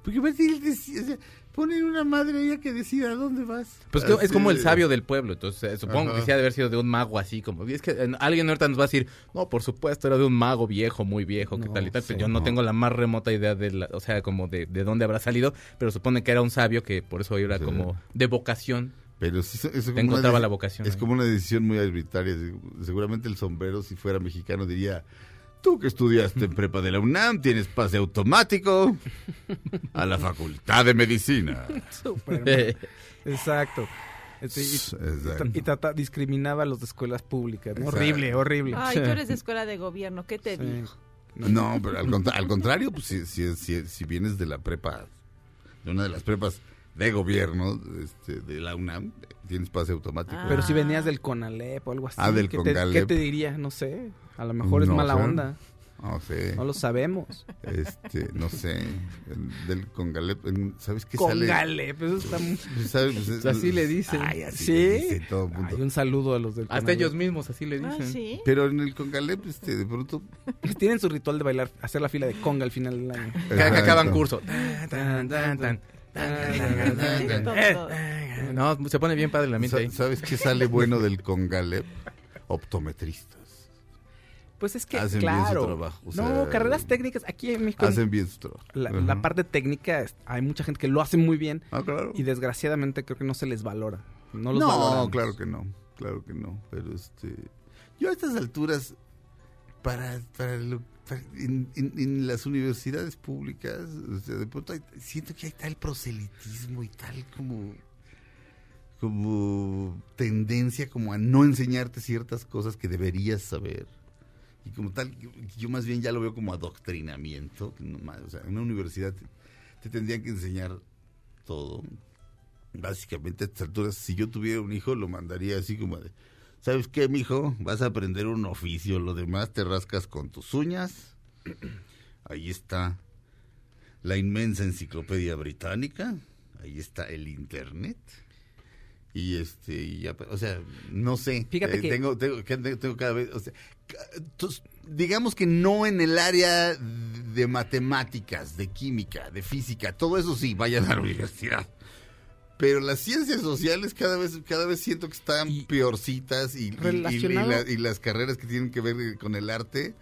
Speaker 3: Porque pues, él decía, o sea, ponen una madre ella que decida a dónde vas.
Speaker 5: Pues que es como el sabio del pueblo, entonces eh, supongo
Speaker 3: Ajá.
Speaker 5: que sí ha de haber sido de un mago así como. Es que eh, alguien ahorita nos va a decir, no, por supuesto, era de un mago viejo, muy viejo, qué
Speaker 6: No
Speaker 5: tal y tal. Pero yo no,
Speaker 3: no.
Speaker 5: tengo la más remota idea de, la, o sea, como de, de dónde habrá salido, pero supone que era un sabio que por eso era
Speaker 3: Sí.
Speaker 5: como de vocación.
Speaker 3: Pero sí, eso
Speaker 5: encontraba
Speaker 3: una
Speaker 5: la vocación
Speaker 3: Es
Speaker 5: ahí.
Speaker 3: como una decisión muy arbitraria. Seguramente el sombrero, si fuera mexicano, diría: Tú que estudiaste en prepa de la UNAM, tienes pase automático a la Facultad de Medicina.
Speaker 6: Súper. Exacto. Este, y,
Speaker 3: Exacto.
Speaker 6: y trata- discriminaba a los de escuelas públicas. Horrible, horrible.
Speaker 4: Ay, tú eres de escuela de gobierno, ¿qué te
Speaker 6: Sí.
Speaker 4: digo?
Speaker 3: No, pero al, contra- al contrario, pues si, si, si- si vienes de la prepa, de una de las prepas de gobierno este, de la UNAM, tienes pase automático.
Speaker 4: Ah.
Speaker 6: Pero si venías del Conalep o algo así.
Speaker 3: Ah, del
Speaker 6: ¿qué te,
Speaker 3: Conalep.
Speaker 6: ¿Qué te diría? No sé. A lo mejor es
Speaker 3: No
Speaker 6: mala onda.
Speaker 3: No sé.
Speaker 6: No lo sabemos.
Speaker 3: Este, no sé. el- del Congalep, ¿sabes qué sale?
Speaker 6: Conalep, eso está muy...
Speaker 3: Pues, ¿sabes? Pues, es-
Speaker 5: Así le dicen.
Speaker 3: Ay, así
Speaker 6: ¿Sí?
Speaker 3: le dicen todo el mundo.
Speaker 6: Hay un saludo a los del
Speaker 5: Hasta
Speaker 6: Conalep.
Speaker 5: ellos mismos así le
Speaker 4: Ah,
Speaker 5: dicen.
Speaker 4: sí.
Speaker 3: Pero en el Congalep, este, de pronto...
Speaker 6: Tienen su ritual de bailar, hacer la fila de conga al final del año.
Speaker 5: Cada que acaban curso. Tan, tan, tan, tan. No, se pone bien padre el ambiente
Speaker 3: Sa-
Speaker 5: ahí.
Speaker 3: ¿Sabes qué sale bueno del Congalep? Optometristas.
Speaker 6: Pues es que,
Speaker 3: Hacen bien su
Speaker 6: claro.
Speaker 3: trabajo, o
Speaker 6: no, carreras técnicas. Aquí en México,
Speaker 3: Hacen bien su trabajo.
Speaker 6: la, la parte técnica, hay mucha gente que lo hace muy bien.
Speaker 3: Ah, claro.
Speaker 6: Y desgraciadamente creo que no se les valora. No los
Speaker 3: no,
Speaker 6: valoramos.
Speaker 3: claro que no, claro que no, pero este, yo a estas alturas, para, para, lo- para- en, en- las universidades públicas, o sea, de pronto hay- siento que hay tal proselitismo y tal como, como tendencia como a no enseñarte ciertas cosas que deberías saber. Y como tal, yo, más bien ya lo veo como adoctrinamiento. en una universidad te, te tendrían que enseñar todo. Básicamente a estas alturas, si yo tuviera un hijo, lo mandaría así como de, ¿sabes qué, mijo? Vas a aprender un oficio, lo demás te rascas con tus uñas. Ahí está la inmensa enciclopedia británica, ahí está el internet. Y este, y ya, o sea, no sé.
Speaker 6: Fíjate
Speaker 3: eh,
Speaker 6: que-
Speaker 3: tengo, tengo, tengo cada vez, o sea, digamos que no en el área de matemáticas, de química, de física, todo eso sí, vayan a la universidad. Pero las ciencias sociales cada vez, cada vez siento que están
Speaker 6: Y-
Speaker 3: peorcitas y, y- y- y
Speaker 6: Relacionado-
Speaker 3: la- y las carreras que tienen que ver con el arte,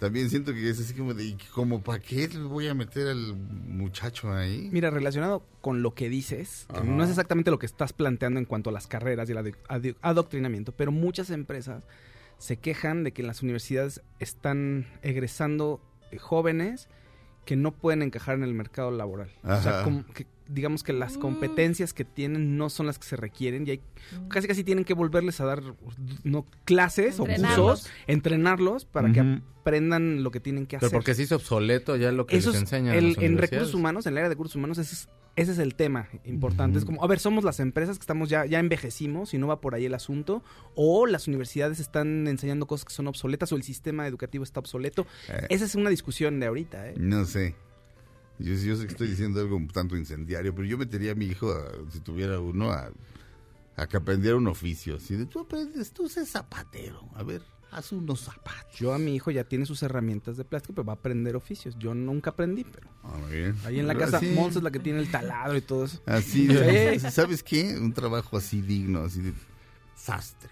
Speaker 3: también siento que es así como de, ¿y como para qué le voy a meter al muchacho ahí?
Speaker 6: Mira, relacionado con lo que dices, que no es exactamente lo que estás planteando en cuanto a las carreras y el adi- adoctrinamiento, pero muchas empresas se quejan de que en las universidades están egresando eh, jóvenes que no pueden encajar en el mercado laboral. O sea, como que, digamos que las
Speaker 4: Mm.
Speaker 6: competencias que tienen no son las que se requieren y hay, casi casi tienen que volverles a dar no clases o cursos, entrenarlos para que aprendan lo que tienen que
Speaker 5: Pero
Speaker 6: hacer.
Speaker 5: porque se hizo obsoleto ya lo que
Speaker 6: Eso
Speaker 5: les
Speaker 6: es
Speaker 5: enseñan
Speaker 6: el-
Speaker 5: en
Speaker 6: recursos humanos, en el área de recursos humanos, ese es, ese es el tema importante. Es como, a ver, somos las empresas que estamos ya, ya envejecimos y no va por ahí el asunto, o las universidades están enseñando cosas que son obsoletas, o el sistema educativo está obsoleto.
Speaker 3: Eh,
Speaker 6: Esa es una discusión de ahorita, ¿eh?
Speaker 3: No sé. Yo, yo sé que estoy diciendo algo un tanto incendiario, pero yo metería a mi hijo, a- si tuviera uno, a, a que aprendiera un oficio. Así de, tú aprendes, tú eres zapatero. A ver, haz unos zapatos.
Speaker 6: Yo a mi hijo ya tiene sus herramientas de plástico, pero va a aprender oficios. Yo nunca aprendí, pero
Speaker 3: Ah, bien.
Speaker 6: ahí en la
Speaker 3: Pero
Speaker 6: casa
Speaker 3: así-
Speaker 6: Mons es la que tiene el taladro y todo eso.
Speaker 3: Así, de- ¿sabes qué? Un trabajo así digno, así de sastre.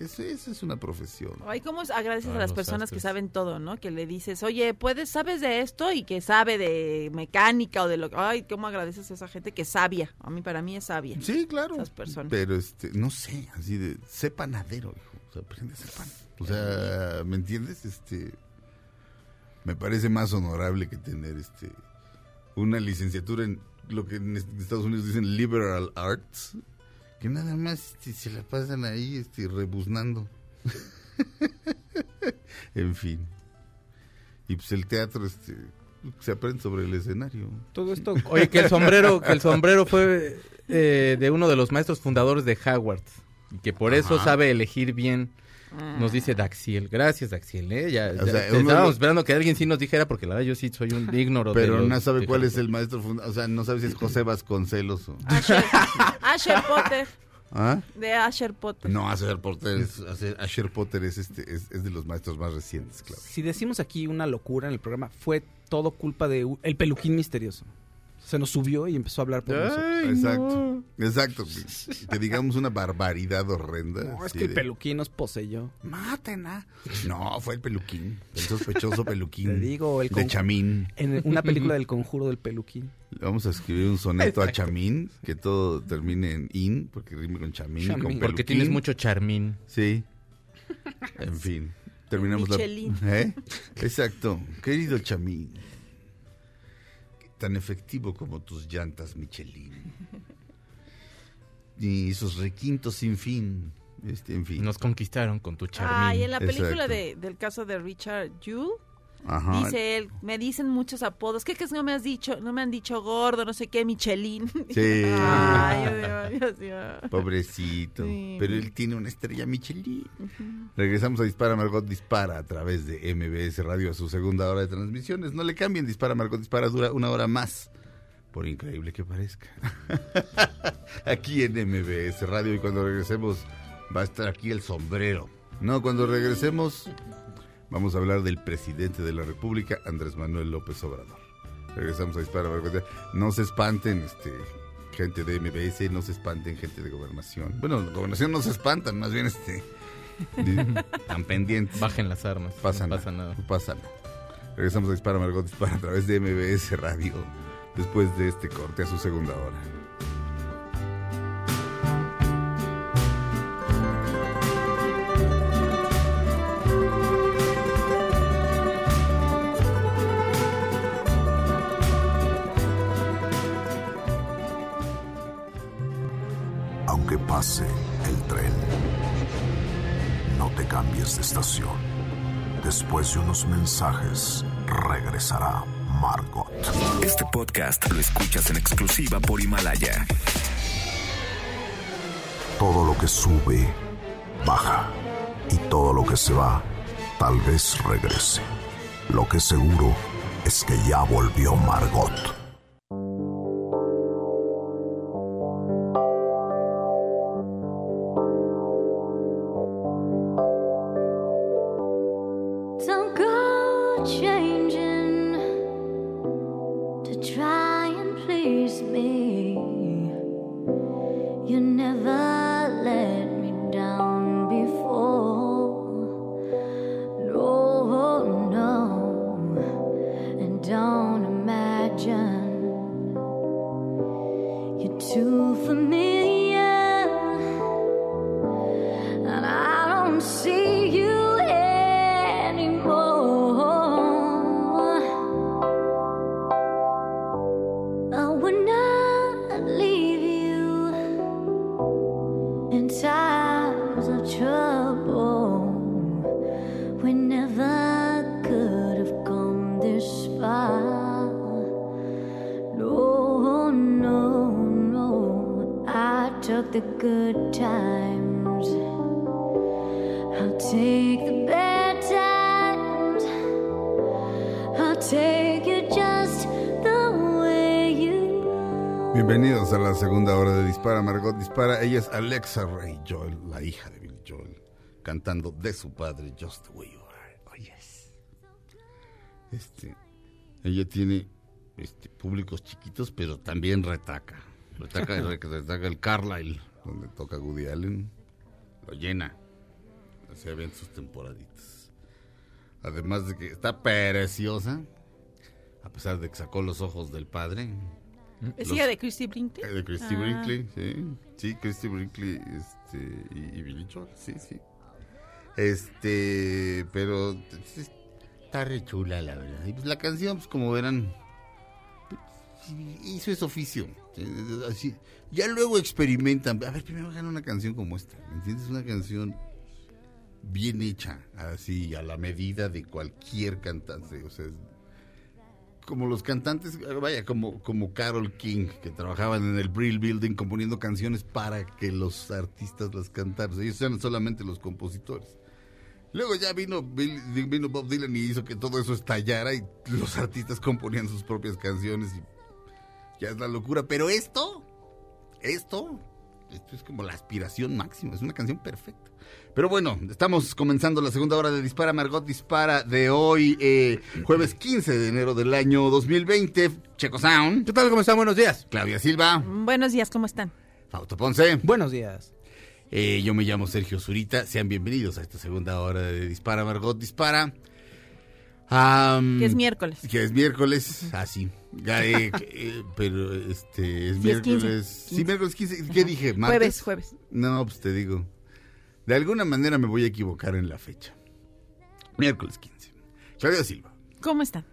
Speaker 3: Eso, eso es una profesión.
Speaker 4: Ay, ¿cómo es- agradeces
Speaker 5: Ah,
Speaker 4: a las personas que saben todo, ¿no? Que le dices, oye, puedes, sabes de esto y que sabe de mecánica o de lo que... Ay, ¿cómo agradeces a esa gente que es sabia? A mí, para mí es sabia.
Speaker 3: Sí, claro.
Speaker 4: Esas personas.
Speaker 3: Pero, este, no sé, así de, sé panadero, hijo. O sea, aprende a ser pan. O sea, ¿me entiendes? Este, me parece más honorable que tener, este, una licenciatura en lo que en Estados Unidos dicen liberal arts, que nada más este, se la pasan ahí, este, rebuznando. en fin. Y pues el teatro, este, se aprende sobre el escenario.
Speaker 6: Todo esto
Speaker 5: Oye, que el sombrero, que el sombrero fue eh, de uno de los maestros fundadores de Howard. Y que por eso sabe elegir bien. Nos dice Daxiel. Gracias, Daxiel. ¿eh? Ya,
Speaker 3: O sea,
Speaker 5: estábamos esperando que alguien sí nos dijera, porque la verdad yo sí soy un ignoro.
Speaker 3: Pero no sabe
Speaker 5: de
Speaker 3: cuál es el maestro fundador. O sea, no sabe si es José Vasconcelos o...
Speaker 4: Asher, Asher Potter,
Speaker 3: ¿Ah?
Speaker 4: de Asher Potter.
Speaker 3: No, Asher Potter es, Asher- Asher Potter es, este, es, es de los maestros más recientes, claro.
Speaker 6: Si decimos aquí una locura en el programa, fue todo culpa de el peluquín misterioso. Se nos subió y empezó a hablar por nosotros.
Speaker 3: Exacto, exacto. Que, que digamos una barbaridad horrenda.
Speaker 6: No, es que el
Speaker 3: de,
Speaker 6: peluquín nos poseyó.
Speaker 3: Mátenla. No, fue el peluquín, el sospechoso peluquín.
Speaker 6: Te digo, el
Speaker 3: de Chamín.
Speaker 6: En una película del conjuro del peluquín.
Speaker 3: Le Vamos a escribir un soneto a Chamín, que todo termine en in, porque rime con Chamín, y con
Speaker 6: Chamín.
Speaker 5: Porque tienes mucho charmín.
Speaker 3: Sí. En fin. Terminamos
Speaker 4: Michelin.
Speaker 3: la... ¿Eh? Exacto. Querido Chamín. Tan efectivo como tus llantas Michelin. Y esos requintos sin fin. Este, en fin.
Speaker 5: Nos conquistaron con tu charmín.
Speaker 4: Ah, y en la película de, del caso de Richard Jewell,
Speaker 3: Ajá.
Speaker 4: dice él, me dicen muchos apodos. ¿Qué que no me has dicho? No me han dicho gordo, no sé qué, Michelin.
Speaker 3: Sí.
Speaker 4: Ay, Dios, Dios, Dios.
Speaker 3: Pobrecito.
Speaker 4: Sí.
Speaker 3: Pero él tiene una estrella Michelin. Regresamos a Dispara Margot Dispara a través de MBS Radio a su segunda hora de transmisiones. No le cambien, Dispara Margot Dispara dura una hora más. Por increíble que parezca. aquí en MBS Radio y cuando regresemos va a estar aquí el sombrero. No, cuando regresemos vamos a hablar del presidente de la República, Andrés Manuel López Obrador. Regresamos a Dispara. No se espanten, este gente de MBS, no se espanten, gente de gobernación. Bueno, gobernación no se espantan, más bien este tan pendientes.
Speaker 5: Bajen las armas.
Speaker 3: Pasa
Speaker 5: no pasa nada.
Speaker 3: No pasa nada. Regresamos a Dispara Margot Dispara a través de MBS Radio después de este corte a su segunda hora.
Speaker 2: Pase el tren, no te cambies de estación. Después de unos mensajes, regresará Margot.
Speaker 8: Este podcast lo escuchas en exclusiva por Himalaya.
Speaker 2: Todo lo que sube, baja. Y todo lo que se va, tal vez regrese. Lo que seguro es que ya volvió Margot.
Speaker 3: Es Alexa Ray Joel, la hija de Billy Joel, cantando de su padre, Just the Way You Are. Oh, yes. Este, ella tiene este, públicos chiquitos, pero también retaca. Retaca, retaca el Carlisle, donde toca Woody Allen. Lo llena. Se ven sus temporaditas. Además de que está preciosa, a pesar de que sacó los ojos del padre.
Speaker 4: ¿Es hija de Christy Brinkley?
Speaker 3: Eh, De Christy
Speaker 4: Ah.
Speaker 3: Brinkley, sí. Sí, Christy Brinkley este, y, y Billy Joel, sí, sí. Este, pero está re chula, la verdad. Y pues la canción, pues como verán, pues, hizo ese oficio. Así, ya luego experimentan. A ver, primero hagan una canción como esta, ¿me entiendes? Una canción bien hecha, así, a la medida de cualquier cantante. O sea, como los cantantes, vaya, como, como Carol King, que trabajaban en el Brill Building componiendo canciones para que los artistas las cantaran. Ellos eran solamente los compositores. Luego ya vino, Bill- vino Bob Dylan y hizo que todo eso estallara y los artistas componían sus propias canciones ya es la locura. Pero esto, esto, esto es como la aspiración máxima, es una canción perfecta. Pero bueno, estamos comenzando la segunda hora de Dispara Margot Dispara de hoy, eh, jueves 15 de enero del año 2020. Checo Sound.
Speaker 5: ¿Qué tal? ¿Cómo están? Buenos días.
Speaker 3: Claudia Silva.
Speaker 4: Buenos días, ¿cómo están?
Speaker 3: Fausto Ponce.
Speaker 6: Buenos días.
Speaker 3: Eh, yo me llamo Sergio Zurita. Sean bienvenidos a esta segunda hora de Dispara Margot Dispara. Am,
Speaker 4: Que es miércoles.
Speaker 3: Que es miércoles, así. pero este es
Speaker 4: Sí, es 15,
Speaker 3: miércoles. Sí,
Speaker 4: 15.
Speaker 3: miércoles 15. ¿Qué dije? ¿Martes?
Speaker 4: Jueves, jueves.
Speaker 3: No, pues te digo. De alguna manera me voy a equivocar en la fecha. Miércoles 15. Claudia Silva.
Speaker 4: ¿Cómo están?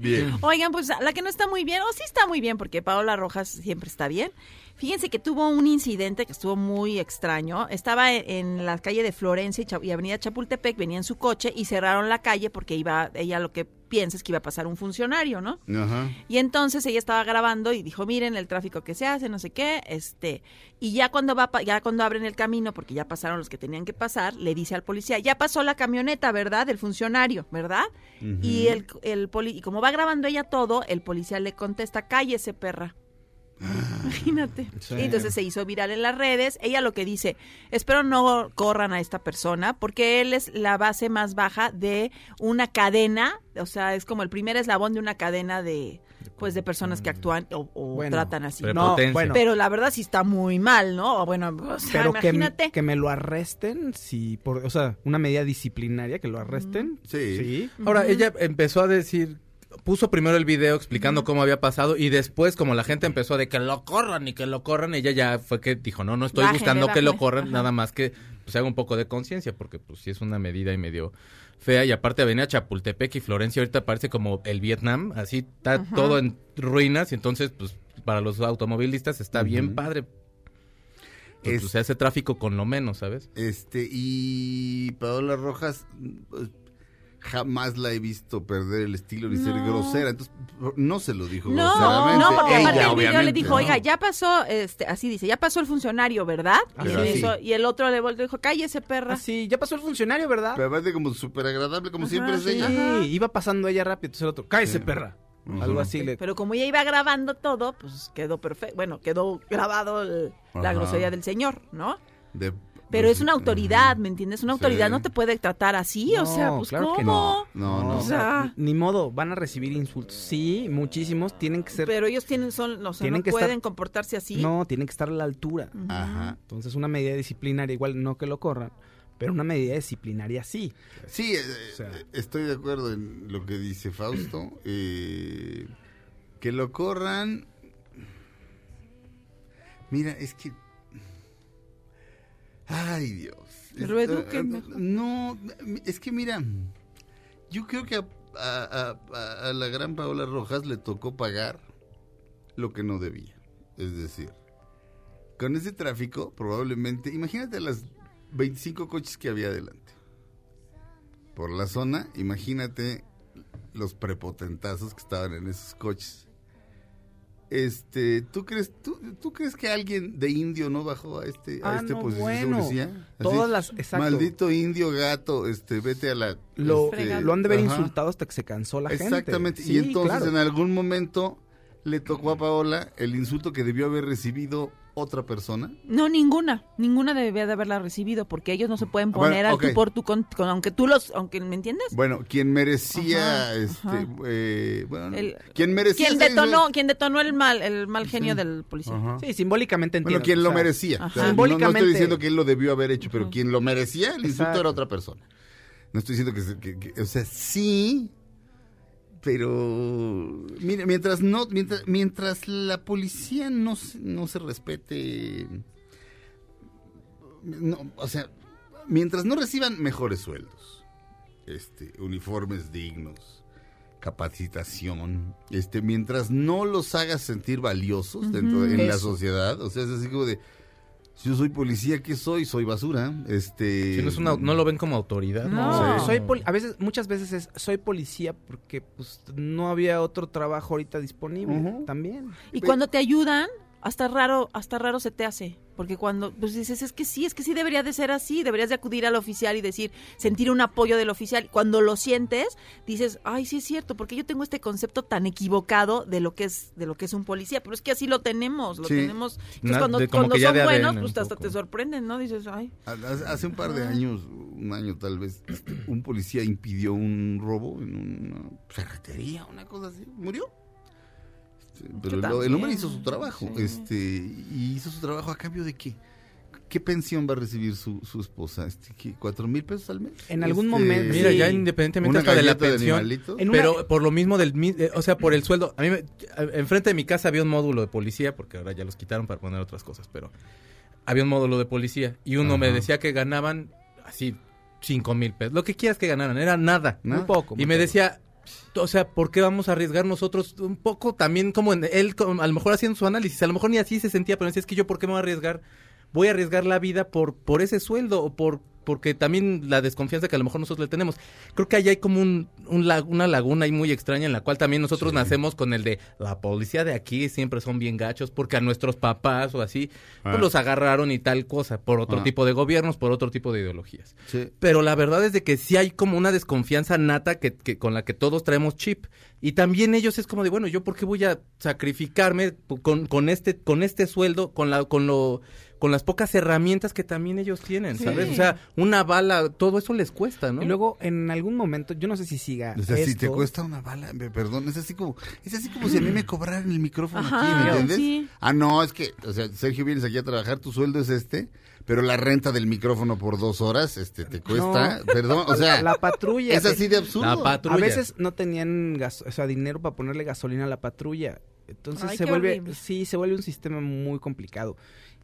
Speaker 3: Bien.
Speaker 4: Oigan, pues la que no está muy bien, o sí está muy bien, porque Paola Rojas siempre está bien. Fíjense que tuvo un incidente que estuvo muy extraño. Estaba en, en la calle de Florencia y, Avenida Chapultepec, venía en su coche y cerraron la calle porque iba, ella lo que piensa es que iba a pasar un funcionario, ¿no?
Speaker 3: Ajá.
Speaker 4: Y entonces ella estaba grabando y dijo, miren el tráfico que se hace, no sé qué, este, y ya cuando va, ya cuando abren el camino, porque ya pasaron los que tenían que pasar, le dice al policía, ya pasó la camioneta, ¿verdad? Del funcionario, ¿verdad? Y el, el poli, y como va grabando ella todo, el policía le contesta, cállese, perra. Imagínate.
Speaker 6: Sí.
Speaker 4: Y entonces se hizo viral en las redes. Ella lo que dice, espero no corran a esta persona porque él es la base más baja de una cadena, o sea, es como el primer eslabón de una cadena de pues de personas que actúan o, o
Speaker 6: Bueno,
Speaker 4: tratan así.
Speaker 6: No, bueno,
Speaker 4: Pero la verdad sí está muy mal, ¿no? O Bueno, o sea,
Speaker 6: pero
Speaker 4: imagínate.
Speaker 6: que me lo arresten, si por, o sea, una medida disciplinaria que lo arresten.
Speaker 3: Sí.
Speaker 6: Sí.
Speaker 5: Ahora, ella empezó a decir, puso primero el video explicando cómo había pasado y después, como la gente empezó de que lo corran y que lo corran, ella ya fue que dijo, no, no estoy
Speaker 4: Bájale,
Speaker 5: buscando que lo corran,
Speaker 4: Ajá.
Speaker 5: nada más que pues haga un poco de conciencia, porque pues sí es una medida y medio fea y aparte Avenida Chapultepec y Florencia ahorita parece como el Vietnam, así está todo en ruinas y entonces pues para los automovilistas está bien padre. Pues,
Speaker 3: Es-
Speaker 5: pues, se hace tráfico con lo menos, ¿sabes?
Speaker 3: Este, y Paola Rojas, pues, jamás la he visto perder el estilo ni ser
Speaker 4: No.
Speaker 3: grosera. Entonces, no se lo dijo
Speaker 4: No,
Speaker 3: groseramente.
Speaker 4: no, porque
Speaker 3: Ella,
Speaker 4: aparte el video le
Speaker 3: obviamente,
Speaker 4: dijo,
Speaker 3: ¿no?
Speaker 4: oiga, ya pasó, este, así dice, ya pasó el funcionario, ¿verdad? Y, hizo- el otro le volvió y dijo, cállese, perra.
Speaker 6: Así, ya pasó el funcionario, ¿verdad?
Speaker 3: Pero aparte como súper agradable, como
Speaker 4: Ajá,
Speaker 3: siempre es
Speaker 4: sí.
Speaker 3: ella.
Speaker 6: Sí, iba pasando ella rápido, entonces el otro, cállese, perra. Algo así le...
Speaker 4: Pero como ella iba grabando todo, pues quedó perfecto. Bueno, quedó grabado el- la grosería del señor, ¿no?
Speaker 3: De-
Speaker 4: Pero es una autoridad, ¿me entiendes? Una
Speaker 3: Sí.
Speaker 4: autoridad no te puede tratar así, o sea, pues
Speaker 6: claro
Speaker 4: ¿cómo?
Speaker 6: que no.
Speaker 3: No, no.
Speaker 4: O sea,
Speaker 6: Ni modo, van a recibir insultos. Sí, muchísimos. Tienen que ser...
Speaker 4: pero ellos tienen, son, o sea,
Speaker 6: Tienen
Speaker 4: no
Speaker 6: que estar-
Speaker 4: pueden comportarse así.
Speaker 6: No, tienen que estar a la altura.
Speaker 3: Ajá.
Speaker 6: Entonces, una medida disciplinaria, igual no que lo corran, pero una medida disciplinaria sí.
Speaker 3: Sí, eh,
Speaker 6: O sea.
Speaker 3: eh, estoy de acuerdo en lo que dice Fausto. eh, que lo corran. Mira, es que. Ay, Dios.
Speaker 4: Mejor.
Speaker 3: No, es que mira, yo creo que a, a- a- a la gran Paola Rojas le tocó pagar lo que no debía. Es decir, con ese tráfico, probablemente, imagínate las 25 coches que había adelante. Por la zona, imagínate los prepotentazos que estaban en esos coches. Este, ¿tú crees, tú, tú crees que alguien de indio no bajó a este, a
Speaker 6: Ah,
Speaker 3: este
Speaker 6: no,
Speaker 3: posición
Speaker 6: bueno.
Speaker 3: de policía?
Speaker 6: Todas las- exacto.
Speaker 3: Maldito indio gato, este, vete a la.
Speaker 6: Lo,
Speaker 3: este,
Speaker 6: lo han de haber
Speaker 3: ajá.
Speaker 6: insultado hasta que se cansó la gente.
Speaker 3: Exactamente.
Speaker 6: Sí,
Speaker 3: y entonces
Speaker 6: claro.
Speaker 3: en algún momento le tocó a Paola el insulto que debió haber recibido otra persona.
Speaker 4: No, ninguna. Ninguna debía de haberla recibido porque ellos no se pueden
Speaker 3: Bueno,
Speaker 4: poner al
Speaker 3: ok.
Speaker 4: tú por tú con, con- aunque tú los, aunque me entiendes.
Speaker 3: Bueno, quien merecía,
Speaker 4: Ajá,
Speaker 3: este,
Speaker 4: ajá.
Speaker 3: eh, bueno,
Speaker 4: El-
Speaker 3: quien merecía
Speaker 4: quien detonó, quien detonó el mal, el mal genio del policía.
Speaker 3: Ajá.
Speaker 6: Sí, simbólicamente entiendo.
Speaker 3: Bueno, quien lo
Speaker 6: sea,
Speaker 3: merecía. O sea, no- no,
Speaker 6: Simbólicamente-
Speaker 3: estoy diciendo que él lo debió haber hecho, pero quien lo merecía, el insulto
Speaker 6: Exacto.
Speaker 3: era otra persona. No estoy diciendo que- que- o sea, sí, pero mire, mientras no, mientras, mientras la policía no, se- no se respete, no, o sea, mientras no reciban mejores sueldos, este, uniformes dignos, capacitación, este, mientras no los hagas sentir valiosos dentro de en la sociedad, o sea, es así como de, si yo soy policía, ¿qué soy? Soy basura, este...
Speaker 5: Si no, es una- no lo ven como autoridad.
Speaker 4: No.
Speaker 3: Sí.
Speaker 6: Soy poli- a veces, muchas veces es soy policía porque pues no había otro trabajo ahorita disponible también.
Speaker 4: Y cuando te ayudan, hasta raro, hasta raro se te hace. Porque cuando pues dices, es que sí, es que sí debería de ser así, deberías de acudir al oficial y decir, sentir un apoyo del oficial. Cuando lo sientes, dices, ay, sí es cierto, porque yo tengo este concepto tan equivocado de lo que es, de lo que es un policía, pero es que así lo tenemos, lo
Speaker 3: Sí.
Speaker 4: tenemos. Entonces cuando,
Speaker 5: de-
Speaker 4: cuando son buenos, pues hasta te sorprenden, ¿no? Dices, ay.
Speaker 3: Hace hace un par de años, un año tal vez, este, un policía impidió un robo en una ferretería, una cosa así, murió. Este, Pero el, el hombre hizo su trabajo,
Speaker 4: sí.
Speaker 3: este, y hizo su trabajo a cambio de qué? ¿Qué pensión va a recibir su, su esposa? Este, ¿qué, ¿Cuatro mil pesos al mes?
Speaker 6: En algún
Speaker 3: Este,
Speaker 6: momento,
Speaker 5: Mira,
Speaker 6: Sí.
Speaker 5: ya independientemente hasta de la
Speaker 3: de
Speaker 5: pensión,
Speaker 6: una-
Speaker 5: pero por lo mismo del eh, o sea, por el sueldo. A mí, me- enfrente de mi casa había un módulo de policía, porque ahora ya los quitaron para poner otras cosas, pero había un módulo de policía y uno me decía que ganaban así cinco mil pesos. Lo que quieras que ganaran, era nada.
Speaker 3: Nada.
Speaker 6: Muy poco.
Speaker 5: Y me
Speaker 6: poco.
Speaker 5: decía, o sea, ¿por qué vamos a arriesgar nosotros un poco también como en él, como a lo mejor haciendo su análisis, a lo mejor ni así se sentía, pero decía, es que yo, ¿por qué me voy a arriesgar? Voy a arriesgar la vida por, por ese sueldo o por porque también la desconfianza que a lo mejor nosotros le tenemos. Creo que ahí hay como un, un lag- una laguna ahí muy extraña en la cual también nosotros
Speaker 3: Sí.
Speaker 5: nacemos con el de la policía de aquí siempre son bien gachos porque a nuestros papás o así pues
Speaker 3: Ah.
Speaker 5: los agarraron y tal cosa por otro
Speaker 3: Ah. tipo
Speaker 5: tipo de gobiernos, por otro tipo de ideologías.
Speaker 3: Sí.
Speaker 5: Pero la verdad es de que sí hay como una desconfianza nata que, que- con la que todos traemos chip. Y también ellos es como de, bueno, ¿yo por qué voy a sacrificarme con, con este, con este sueldo, con la, con lo, con las pocas herramientas que también ellos tienen,
Speaker 4: Sí.
Speaker 5: ¿sabes? O sea, una bala, todo eso les cuesta, ¿no?
Speaker 6: Y luego en algún momento, yo no sé si siga
Speaker 3: O sea, si te cuesta una bala, me- perdón, es así como, es así como si a mí me cobraran el micrófono
Speaker 4: Ajá,
Speaker 3: aquí, ¿me entiendes?
Speaker 4: sí.
Speaker 3: Ah, no, es que, o sea, Sergio, vienes aquí a trabajar, tu sueldo es este, pero la renta del micrófono por dos horas, este, te cuesta, perdón, o sea,
Speaker 6: la patrulla
Speaker 3: es así de absurdo.
Speaker 5: La patrulla.
Speaker 6: A veces no tenían gas, o sea, dinero para ponerle gasolina a la patrulla. Entonces
Speaker 4: Ay,
Speaker 6: se vuelve,
Speaker 4: horrible.
Speaker 6: sí, se vuelve un sistema muy complicado.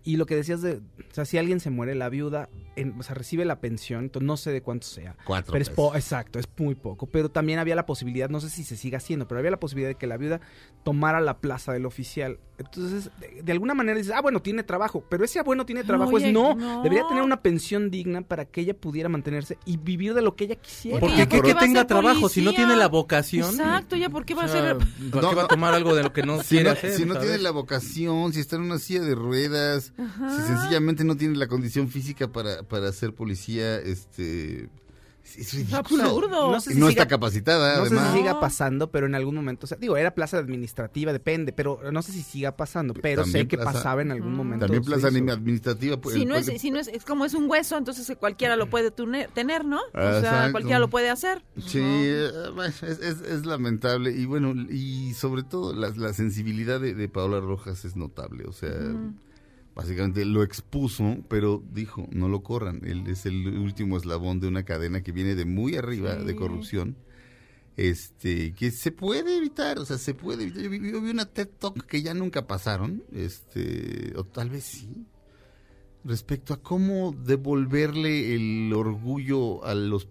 Speaker 6: Y lo que decías de, o sea, si alguien se muere, la viuda, en- o sea, recibe la pensión, entonces no sé de cuánto sea.
Speaker 3: Cuatro
Speaker 6: Pero es
Speaker 3: pesos.
Speaker 6: po- exacto, es muy poco. Pero también había la posibilidad, no sé si se sigue haciendo, pero había la posibilidad de que la viuda tomara la plaza del oficial. Entonces, de, de alguna manera dices, ah, bueno, tiene trabajo, pero ese bueno tiene trabajo
Speaker 4: Oye,
Speaker 6: es no,
Speaker 4: no.
Speaker 6: debería tener una pensión digna para que ella pudiera mantenerse y vivir de lo que ella quisiera.
Speaker 5: Porque
Speaker 4: ¿por qué
Speaker 5: que tenga trabajo, si no tiene la vocación.
Speaker 4: Exacto, ya, ¿por qué va
Speaker 5: o
Speaker 4: a ser?
Speaker 5: ¿por qué va a tomar algo de lo que no
Speaker 3: Si
Speaker 5: quiere
Speaker 3: no,
Speaker 5: hacer?
Speaker 3: si no
Speaker 5: ¿sabes?
Speaker 3: tiene la vocación, si está en una silla de ruedas, si sencillamente no tiene la condición física para, para ser policía, este, es ridículo.
Speaker 4: absurdo.
Speaker 6: No sé
Speaker 3: Y
Speaker 6: si
Speaker 3: no
Speaker 6: siga-
Speaker 3: está capacitada,
Speaker 6: No sé
Speaker 3: además.
Speaker 6: si siga pasando, pero en algún momento, o sea, digo, era plaza administrativa, depende, pero no sé si siga pasando, pero
Speaker 3: También
Speaker 6: sé que pasaba en algún momento.
Speaker 3: También plaza administrativa. pues,
Speaker 4: Si no, es, si no es, es como es un hueso, entonces que cualquiera lo puede tener, ¿no? O sea,
Speaker 3: Exacto.
Speaker 4: cualquiera lo puede hacer.
Speaker 3: Sí, eh, es, es- es lamentable y bueno, y sobre todo la, la sensibilidad de, de Paola Rojas es notable, o sea, básicamente lo expuso, pero dijo, no lo corran, él es el último eslabón de una cadena que viene de muy arriba de corrupción, este, que se puede evitar, o sea, se puede evitar. Yo vi, yo vi una TED Talk que ya nunca pasaron, este, o tal vez sí, respecto a cómo devolverle el orgullo a los,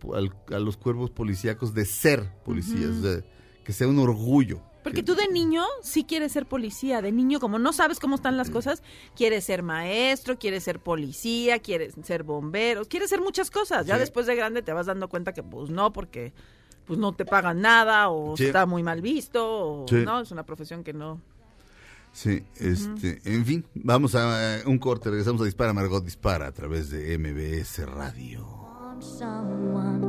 Speaker 3: a los cuervos policíacos de ser policías, o sea, que sea un orgullo.
Speaker 4: Porque
Speaker 3: Que-
Speaker 4: tú de niño sí quieres ser policía, de niño como no sabes cómo están las cosas, quieres ser maestro, quieres ser policía, quieres ser bombero, quieres ser muchas cosas. Ya
Speaker 3: Sí.
Speaker 4: después de grande te vas dando cuenta que pues no, porque pues no te pagan nada o
Speaker 3: Sí.
Speaker 4: está muy mal visto o
Speaker 3: Sí.
Speaker 4: no, es una profesión que no.
Speaker 3: Sí, este, en fin, vamos a eh, un corte, regresamos a Dispara, Margot Dispara a través de MBS Radio.
Speaker 10: want someone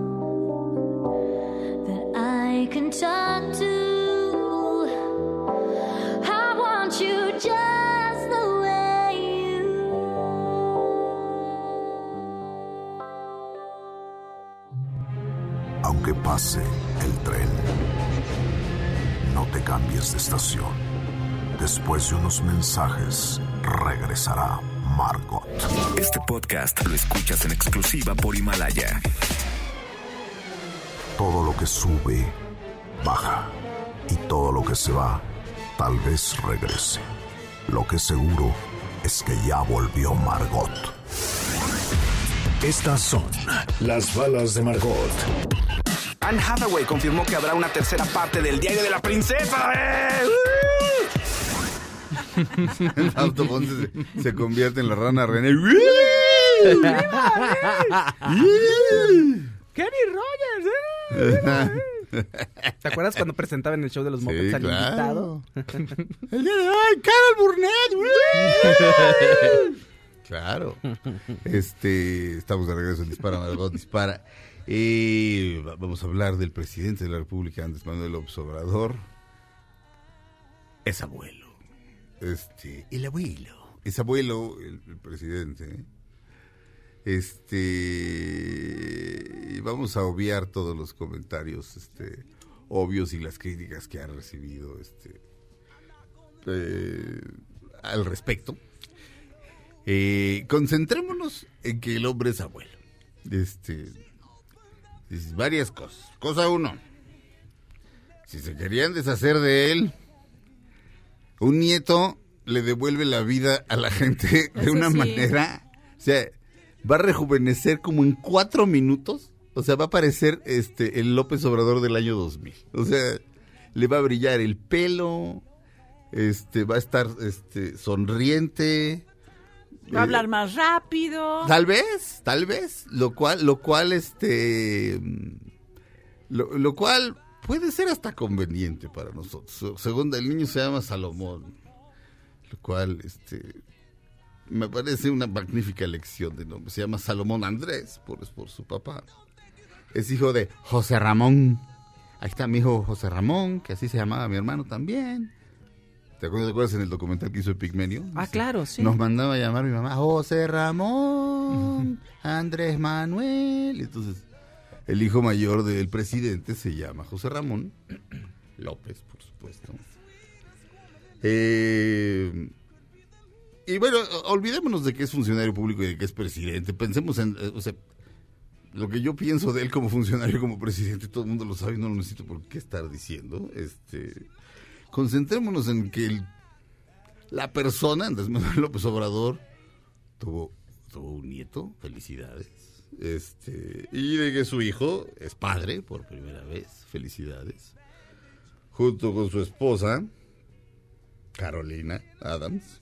Speaker 10: that I can talk to. Aunque
Speaker 2: pase el tren, no te cambies de estación. Después de unos mensajes, regresará Margot.
Speaker 8: Este podcast lo escuchas en exclusiva por Himalaya.
Speaker 2: Todo lo que sube, baja. Y todo lo que se va, tal vez regrese. Lo que seguro es que ya volvió Margot.
Speaker 1: Estas son las balas de Margot.
Speaker 9: Anne Hathaway confirmó que habrá una tercera parte del Diario de la Princesa. ¡eh!
Speaker 3: Fausto Ponce se, se convierte en la rana René.
Speaker 6: Kenny Rogers, ¿eh? ¿Te acuerdas cuando presentaba en el show de los Muppets
Speaker 3: Sí,
Speaker 6: al
Speaker 3: claro.
Speaker 6: invitado?
Speaker 3: El día de hoy, Carol Burnett. claro. Este, estamos de regreso en Dispara, Margot Dispara. Eh, va- vamos a hablar del presidente de la República, Andrés Manuel López Obrador. Es abuelo. Este, el abuelo. Es abuelo, el, el presidente. Este, vamos a obviar todos los comentarios, este, obvios y las críticas que ha recibido, este, eh, al respecto. Eh, concentrémonos en que el hombre es abuelo. Este, varias cosas. Cosa uno, si se querían deshacer de él, un nieto le devuelve la vida a la gente de
Speaker 4: Eso
Speaker 3: una
Speaker 4: sí.
Speaker 3: manera, o sea, va a rejuvenecer como en cuatro minutos. O sea, va a parecer este el López Obrador del año 2000. O sea, le va a brillar el pelo, este, va a estar este sonriente.
Speaker 4: Va a
Speaker 3: Eh,
Speaker 4: hablar más rápido.
Speaker 3: Tal vez, tal vez, lo cual, lo cual, este, lo, lo cual puede ser hasta conveniente para nosotros. Segundo, el niño se llama Salomón, lo cual, este, me parece una magnífica elección de nombre. Se llama Salomón Andrés, por, por su papá. Es hijo de José Ramón. Ahí está mi hijo José Ramón, que así se llamaba mi hermano también. ¿Te acuerdas, te acuerdas en el documental que hizo Pigmenio?
Speaker 6: Ah, claro, sí.
Speaker 3: Nos mandaba a llamar mi mamá, José Ramón, Andrés Manuel. Entonces, el hijo mayor del presidente se llama José Ramón López, por supuesto. Eh, y bueno, olvidémonos de que es funcionario público y de que es presidente. Pensemos en, eh, lo que yo pienso de él como funcionario, como presidente, todo el mundo lo sabe y no lo necesito por qué estar diciendo. Este, concentrémonos en que la persona, Andrés Manuel López Obrador, tuvo, tuvo un nieto, felicidades. Este, y de que su hijo es padre por primera vez, felicidades. Junto con su esposa, Carolina Adams.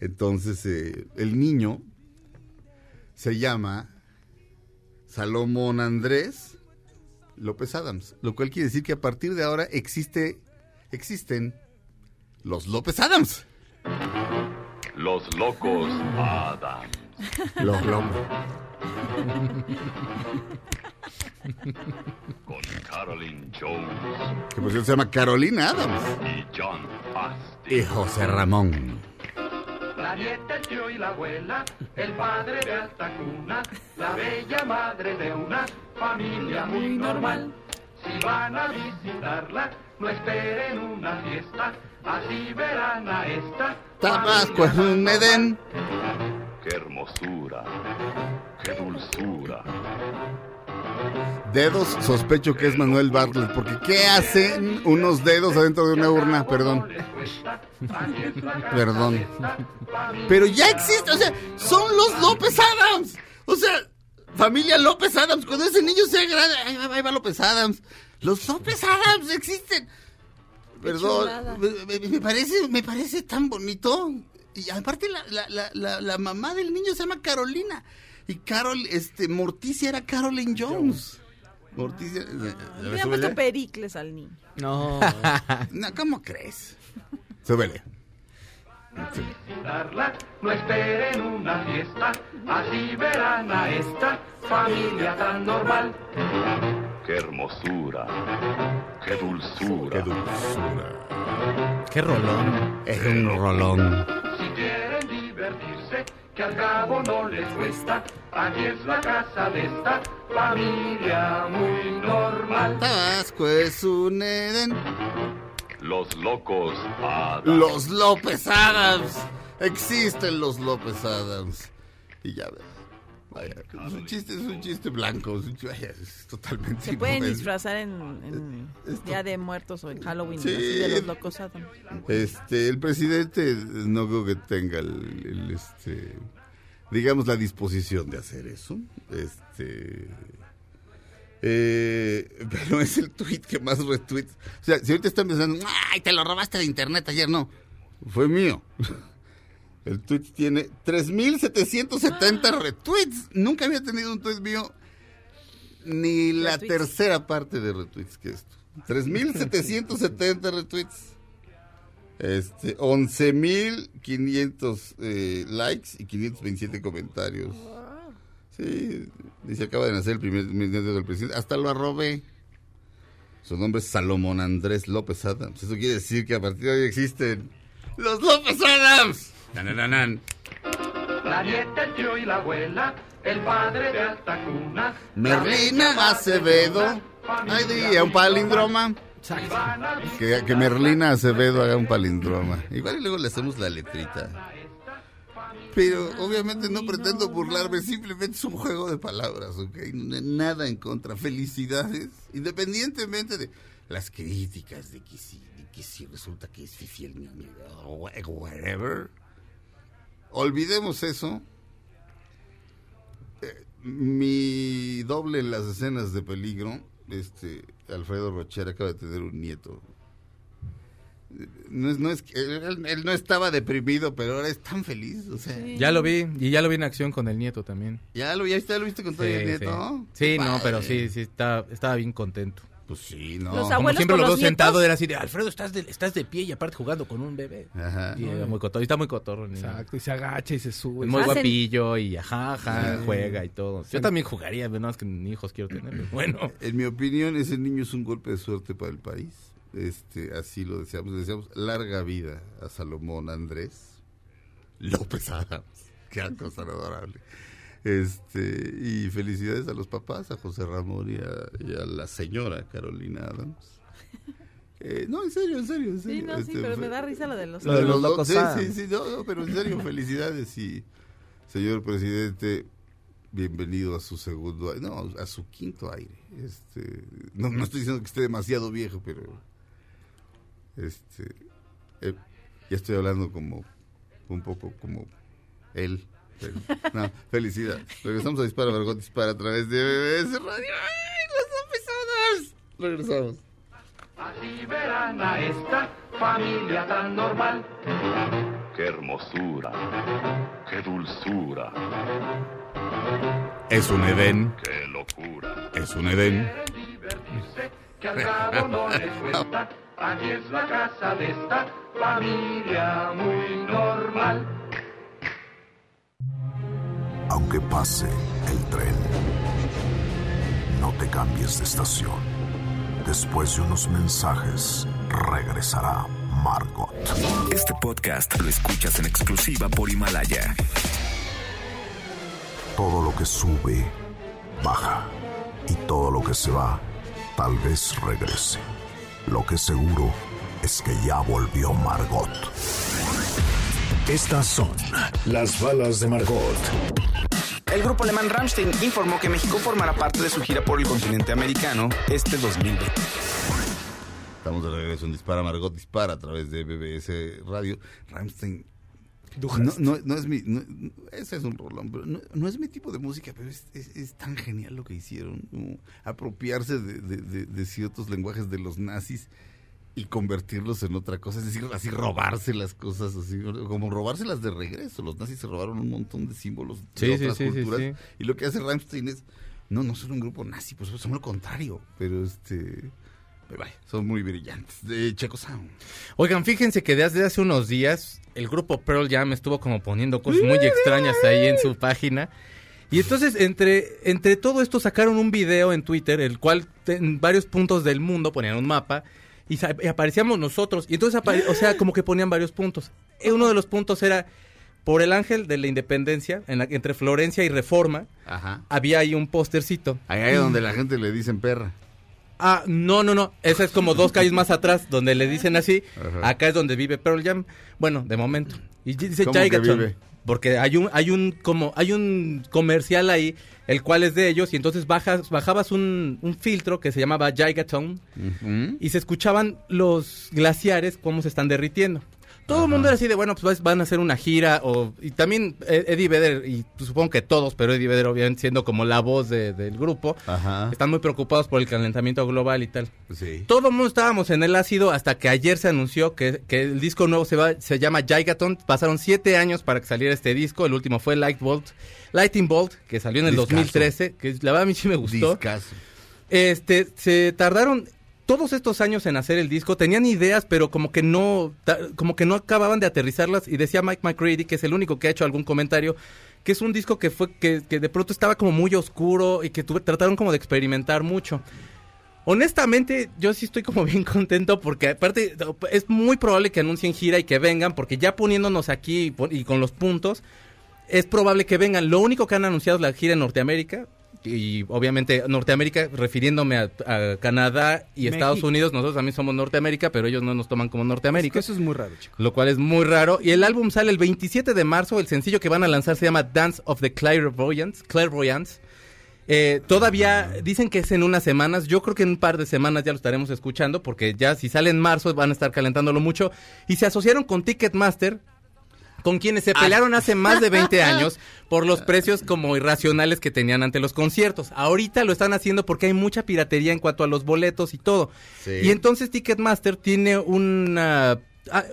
Speaker 3: Entonces, eh, el niño se llama Salomón Andrés López Adams, lo cual quiere decir que a partir de ahora existe, existen los López Adams.
Speaker 11: Los locos Adam.
Speaker 3: Los López.
Speaker 11: Con Carolyn Jones
Speaker 3: Que por cierto se llama Carolina Adams.
Speaker 11: y John Fast.
Speaker 3: Y José Ramón.
Speaker 7: Nieta, el tío y la abuela, el padre de alta cuna, la bella madre de una familia muy normal. Si van a visitarla, no esperen una fiesta, así verán a esta.
Speaker 3: Tabasco es un Edén.
Speaker 11: Qué hermosura. Qué dulzura.
Speaker 3: Dedos, sospecho que es Manuel Bartlett, porque ¿qué hacen unos dedos adentro de una urna? Perdón. Perdón. Pero ya existe, o sea, son los López Adams. O sea, familia López Adams, cuando ese niño sea grande, ahí va, ahí va López Adams. Los López Adams existen. Perdón, me, parece, me parece tan bonito. Y aparte la, la, la mamá del niño se llama Carolina. Y Carol, este, Morticia era Carolyn Jones. Morticia. eh,
Speaker 4: Le
Speaker 3: eh,
Speaker 4: habían
Speaker 3: súbele.
Speaker 4: puesto Pericles al niño.
Speaker 6: No.
Speaker 3: No, ¿cómo crees? Súbele. Sí.
Speaker 7: no esperen una fiesta, así verán a esta familia tan normal.
Speaker 11: Qué hermosura. Qué dulzura.
Speaker 3: Qué dulzura.
Speaker 5: Qué rolón.
Speaker 3: Es un rolón.
Speaker 7: Que al cabo no les cuesta. Aquí es la casa de esta familia muy normal.
Speaker 3: Tabasco es un Edén.
Speaker 11: Los locos Adams.
Speaker 3: Los López Adams. Existen los López Adams. Y ya ves. Es un chiste, es un chiste blanco. Es, un ch- vaya, es totalmente
Speaker 4: Se pueden disfrazar en, en Día de Muertos o en Halloween,
Speaker 3: Sí.
Speaker 4: así de los locos Adam.
Speaker 3: Este, el presidente no creo que tenga el, el, este, digamos la disposición de hacer eso. Este, eh, pero es el tweet que más retweets. O sea, si ahorita están pensando, ay, te lo robaste de internet ayer, no, fue mío. El tweet tiene 3.770 retweets. Nunca había tenido un tweet mío ni la
Speaker 4: Retweets.
Speaker 3: tercera parte de retweets que esto. 3.770 retweets. Este, 11.500 eh, likes y 527 comentarios. Sí, dice acaba de nacer el primer ministro del presidente. Hasta lo arrobé. Su nombre es Salomón Andrés López Adams. Eso quiere decir que a partir de hoy existen los López Adams. Nanananan.
Speaker 7: La nieta, el tío y la abuela, el padre de alta cuna.
Speaker 3: Merlina Acevedo. Ay, diría un palindroma. Que, que Merlina Acevedo haga un palindroma. Igual y luego le hacemos la letrita. Pero obviamente no pretendo burlarme, simplemente es un juego de palabras, ¿ok? Nada en contra. Felicidades. Independientemente de las críticas de que si, de que si resulta que es fifi el niño, o whatever. Olvidemos eso. Eh, mi doble en las escenas de peligro, este Alfredo Rocher acaba de tener un nieto. No es, no es, él, él no estaba deprimido, pero ahora es tan feliz, o sea.
Speaker 5: Ya lo vi, y ya lo vi en acción con el nieto también.
Speaker 3: Ya lo, ya está, lo viste con todo el nieto.
Speaker 5: sí. Sí, no, pero sí, sí, estaba, estaba bien contento.
Speaker 3: Pues sí, no.
Speaker 4: Los
Speaker 5: Como siempre
Speaker 4: con
Speaker 5: lo veo
Speaker 4: los
Speaker 5: sentado, era así de, Alfredo, estás de, estás de pie y aparte jugando con un bebé.
Speaker 3: Ajá.
Speaker 5: Y era muy cotorro, y está muy cotorro. niño.
Speaker 6: Exacto, y se agacha y se sube.
Speaker 5: Es muy
Speaker 4: Hacen-
Speaker 5: guapillo y ajá, ajá,
Speaker 3: Sí.
Speaker 5: juega y todo. Yo también jugaría, no es que ni hijos quiero tener. pero Bueno,
Speaker 3: En mi opinión, ese niño es un golpe de suerte para el país. Este, así lo deseamos. Deseamos larga vida a Salomón Andrés López Adams. Qué cosa adorable. Este, y felicidades a los papás, a José Ramón y a, y a la señora Carolina Adams. Eh, no, en serio, en serio, en serio.
Speaker 4: Sí, no, sí,
Speaker 3: Este,
Speaker 4: pero me da risa lo de los...
Speaker 6: Lo de los
Speaker 3: lo-
Speaker 6: locos
Speaker 3: sí, sí, sí, no, no, pero en serio, felicidades y señor presidente, bienvenido a su segundo, aire, no, a su quinto aire. Este, no, no estoy diciendo que esté demasiado viejo, pero este, eh, ya estoy hablando como un poco como él. No, felicidades. Regresamos a Dispara, Margot Dispara a través de BBS Radio. ¡Ay, los episodios! Regresamos.
Speaker 7: Así verán a esta familia tan normal.
Speaker 11: Qué hermosura. Qué dulzura.
Speaker 3: Es un Edén,
Speaker 11: Qué locura.
Speaker 3: es un Edén.
Speaker 7: Quieren divertirse, que al cabo no les cuesta. Aquí es la casa de esta familia muy normal.
Speaker 2: Aunque pase el tren, no te cambies de estación. Después de unos mensajes, regresará Margot.
Speaker 8: Este podcast lo escuchas en exclusiva por Himalaya.
Speaker 2: Todo lo que sube, baja. Y todo lo que se va, tal vez regrese. Lo que seguro es que ya volvió Margot.
Speaker 1: Estas son las balas de Margot.
Speaker 9: El grupo alemán Rammstein informó que México formará parte de su gira por el continente americano este 2020.
Speaker 3: Estamos de regreso en Dispara, Margot Dispara a través de BBS Radio. Ramstein. No, no, no es mi. no- ese es un rolón, pero no, no es mi tipo de música, pero es, es- es tan genial lo que hicieron. apropiarse de, de- de- de ciertos lenguajes de los nazis y convertirlos en otra cosa. Es decir, así robarse las cosas, así como robárselas de regreso. Los nazis se robaron un montón de símbolos de
Speaker 5: Sí, sí,
Speaker 3: otras
Speaker 5: sí,
Speaker 3: culturas. Y lo que hace Ramstein es. No, no son un grupo nazi, pues son lo contrario. Pero este. vaya, son muy brillantes. De Checo Sound.
Speaker 5: Oigan, fíjense que desde hace unos días el grupo Pearl Jam estuvo como poniendo cosas muy extrañas ahí en su página. Y entonces, entre, entre todo esto, sacaron un video en Twitter, el cual en varios puntos del mundo ponían un mapa y, aparecíamos nosotros. Y entonces, o sea, como que ponían varios puntos. Eh, Uno de los puntos era por el Ángel de la Independencia, en la- entre Florencia y Reforma,
Speaker 3: Ajá.
Speaker 5: había ahí un póstercito.
Speaker 3: Ahí es donde la gente le dicen perra.
Speaker 5: Ah, no, no, no. Esa es como dos calles más atrás, donde le dicen así.
Speaker 3: Ajá.
Speaker 5: Acá es donde vive Pearl Jam. Bueno, de momento. Y dice
Speaker 3: ¿Cómo que vive?
Speaker 5: Porque hay un, hay un, como, hay un comercial ahí, el cual es de ellos, y entonces bajas, bajabas un, un filtro que se llamaba Gigaton,
Speaker 3: Ujú.
Speaker 5: y se escuchaban los glaciares cómo se están derritiendo. Todo el mundo era así de, bueno, pues van a hacer una gira, o, y también eh, Eddie Vedder, y pues, supongo que todos, pero Eddie Vedder obviamente siendo como la voz de- del grupo,
Speaker 3: Ajá.
Speaker 5: están muy preocupados por el calentamiento global y tal.
Speaker 3: Sí.
Speaker 5: Todo el mundo estábamos en el ácido hasta que ayer se anunció que, que el disco nuevo se va se llama Gigaton. Pasaron siete años para que saliera este disco. El último fue Light Bolt, Lighting Bolt, que salió en el
Speaker 3: Discazo.
Speaker 5: 2013, que la verdad a mí sí me gustó.
Speaker 3: Discazo.
Speaker 5: Este, se tardaron todos estos años en hacer el disco, tenían ideas, pero como que no, como que no acababan de aterrizarlas. Y decía Mike McCready, que es el único que ha hecho algún comentario, que es un disco que fue, que, de pronto estaba como muy oscuro y que tuve- trataron como de experimentar mucho. Honestamente, yo sí estoy como bien contento porque aparte es muy probable que anuncien gira y que vengan, porque ya poniéndonos aquí y y con los puntos, es probable que vengan. Lo único que han anunciado es la gira en Norteamérica. Y obviamente Norteamérica, refiriéndome a, a Canadá y Estados. Unidos, nosotros también somos Norteamérica, pero ellos no nos toman como
Speaker 6: Es
Speaker 5: Norteamérica.
Speaker 6: que eso es muy raro, chicos.
Speaker 5: Lo cual es muy raro. Y el álbum sale el 27 de marzo. El sencillo que van a lanzar se llama Dance of the Clairvoyants. Clairvoyants. Eh, todavía dicen que es en unas semanas. Yo creo que en un par de semanas ya lo estaremos escuchando. Porque ya si sale en marzo van a estar calentándolo mucho. Y se asociaron con Ticketmaster. Con quienes se pelearon hace más de 20 años por los precios como irracionales que tenían ante los conciertos. Ahorita lo están haciendo porque hay mucha piratería en cuanto a los boletos y todo.
Speaker 3: Sí.
Speaker 5: Y entonces Ticketmaster tiene una... ah,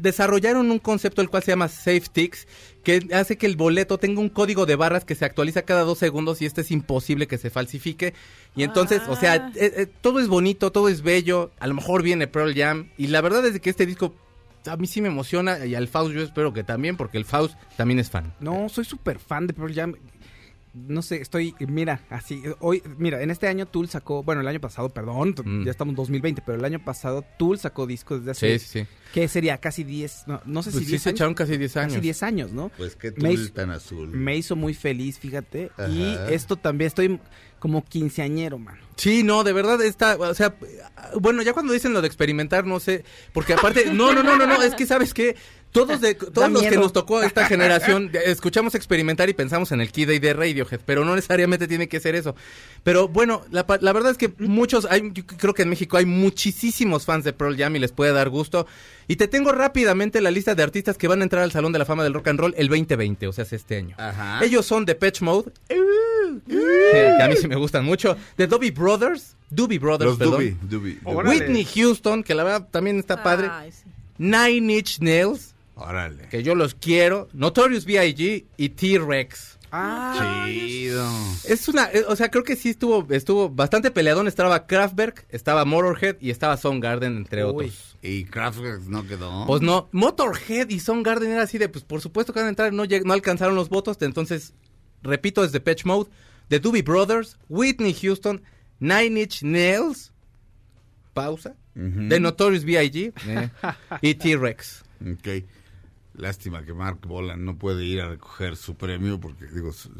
Speaker 5: desarrollaron un concepto el cual se llama SafeTix que hace que el boleto tenga un código de barras que se actualiza cada dos segundos y este es imposible que se falsifique. Y entonces, o sea,
Speaker 4: Ah.
Speaker 5: eh, eh, todo es bonito, todo es bello, a lo mejor viene Pearl Jam y la verdad es que este disco a mí sí me emociona y al Faust yo espero que también porque el Faust también es fan.
Speaker 6: No, soy súper fan de Pearl Jam. No sé, estoy, mira, así, hoy, mira, en este año Tool sacó, bueno, el año pasado, perdón,
Speaker 5: Mm.
Speaker 6: ya estamos en 2020, pero el año pasado Tool sacó discos desde hace,
Speaker 5: Sí, sí, sí.
Speaker 6: ¿qué sería? Casi 10, no, no sé
Speaker 5: Pues
Speaker 6: si
Speaker 5: sí
Speaker 6: 10
Speaker 5: se
Speaker 6: años.
Speaker 5: echaron casi 10 años.
Speaker 6: Casi 10 años, ¿no?
Speaker 3: Pues qué
Speaker 6: Me
Speaker 3: tul
Speaker 6: hizo-
Speaker 3: tan azul.
Speaker 6: Me hizo muy feliz, fíjate. Y esto también, estoy como quinceañero, man.
Speaker 5: Sí, no, de verdad está, o sea, bueno, ya cuando dicen lo de experimentar, no sé, porque aparte, no, no, no, no, no, es que sabes que todos de todos los que nos tocó esta generación eh, escuchamos experimentar y pensamos en el Kid A de Radiohead, pero no necesariamente tiene que ser eso. Pero bueno, la, pa- la verdad es que muchos, hay, yo creo que en México hay muchísimos fans de Pearl Jam y les puede dar gusto. Y te tengo rápidamente la lista de artistas que van a entrar al Salón de la Fama del Rock and Roll el 2020, o sea, es este año.
Speaker 3: Ajá.
Speaker 5: Ellos son Depeche Mode, que a mí sí me gustan mucho, The Doobie Brothers, Doobie Brothers,
Speaker 3: Los
Speaker 5: perdón.
Speaker 3: Doobie.
Speaker 5: Whitney Houston, que la verdad también está padre.
Speaker 4: Ay, sí.
Speaker 5: Nine Inch Nails,
Speaker 3: Órale.
Speaker 5: que yo los quiero. Notorious B.I.G. y T-Rex.
Speaker 6: Ah,
Speaker 3: Chido.
Speaker 5: Es una, eh, o sea, creo que sí estuvo, estuvo bastante peleadón. Estaba Kraftwerk, estaba Motorhead y estaba Soundgarden, entre
Speaker 6: Uy.
Speaker 5: otros.
Speaker 3: Y Kraftwerk no quedó.
Speaker 5: Pues no, Motorhead y Soundgarden era así de, pues por supuesto que van a entrar, no, no alcanzaron los votos. Entonces, repito, es Patch Mode, The Doobie Brothers, Whitney Houston, Nine Inch Nails, pausa. The Notorious B.I.G. eh, y T-Rex.
Speaker 3: Ok. Lástima que Mark Bolan no puede ir a recoger su premio porque, digo, este,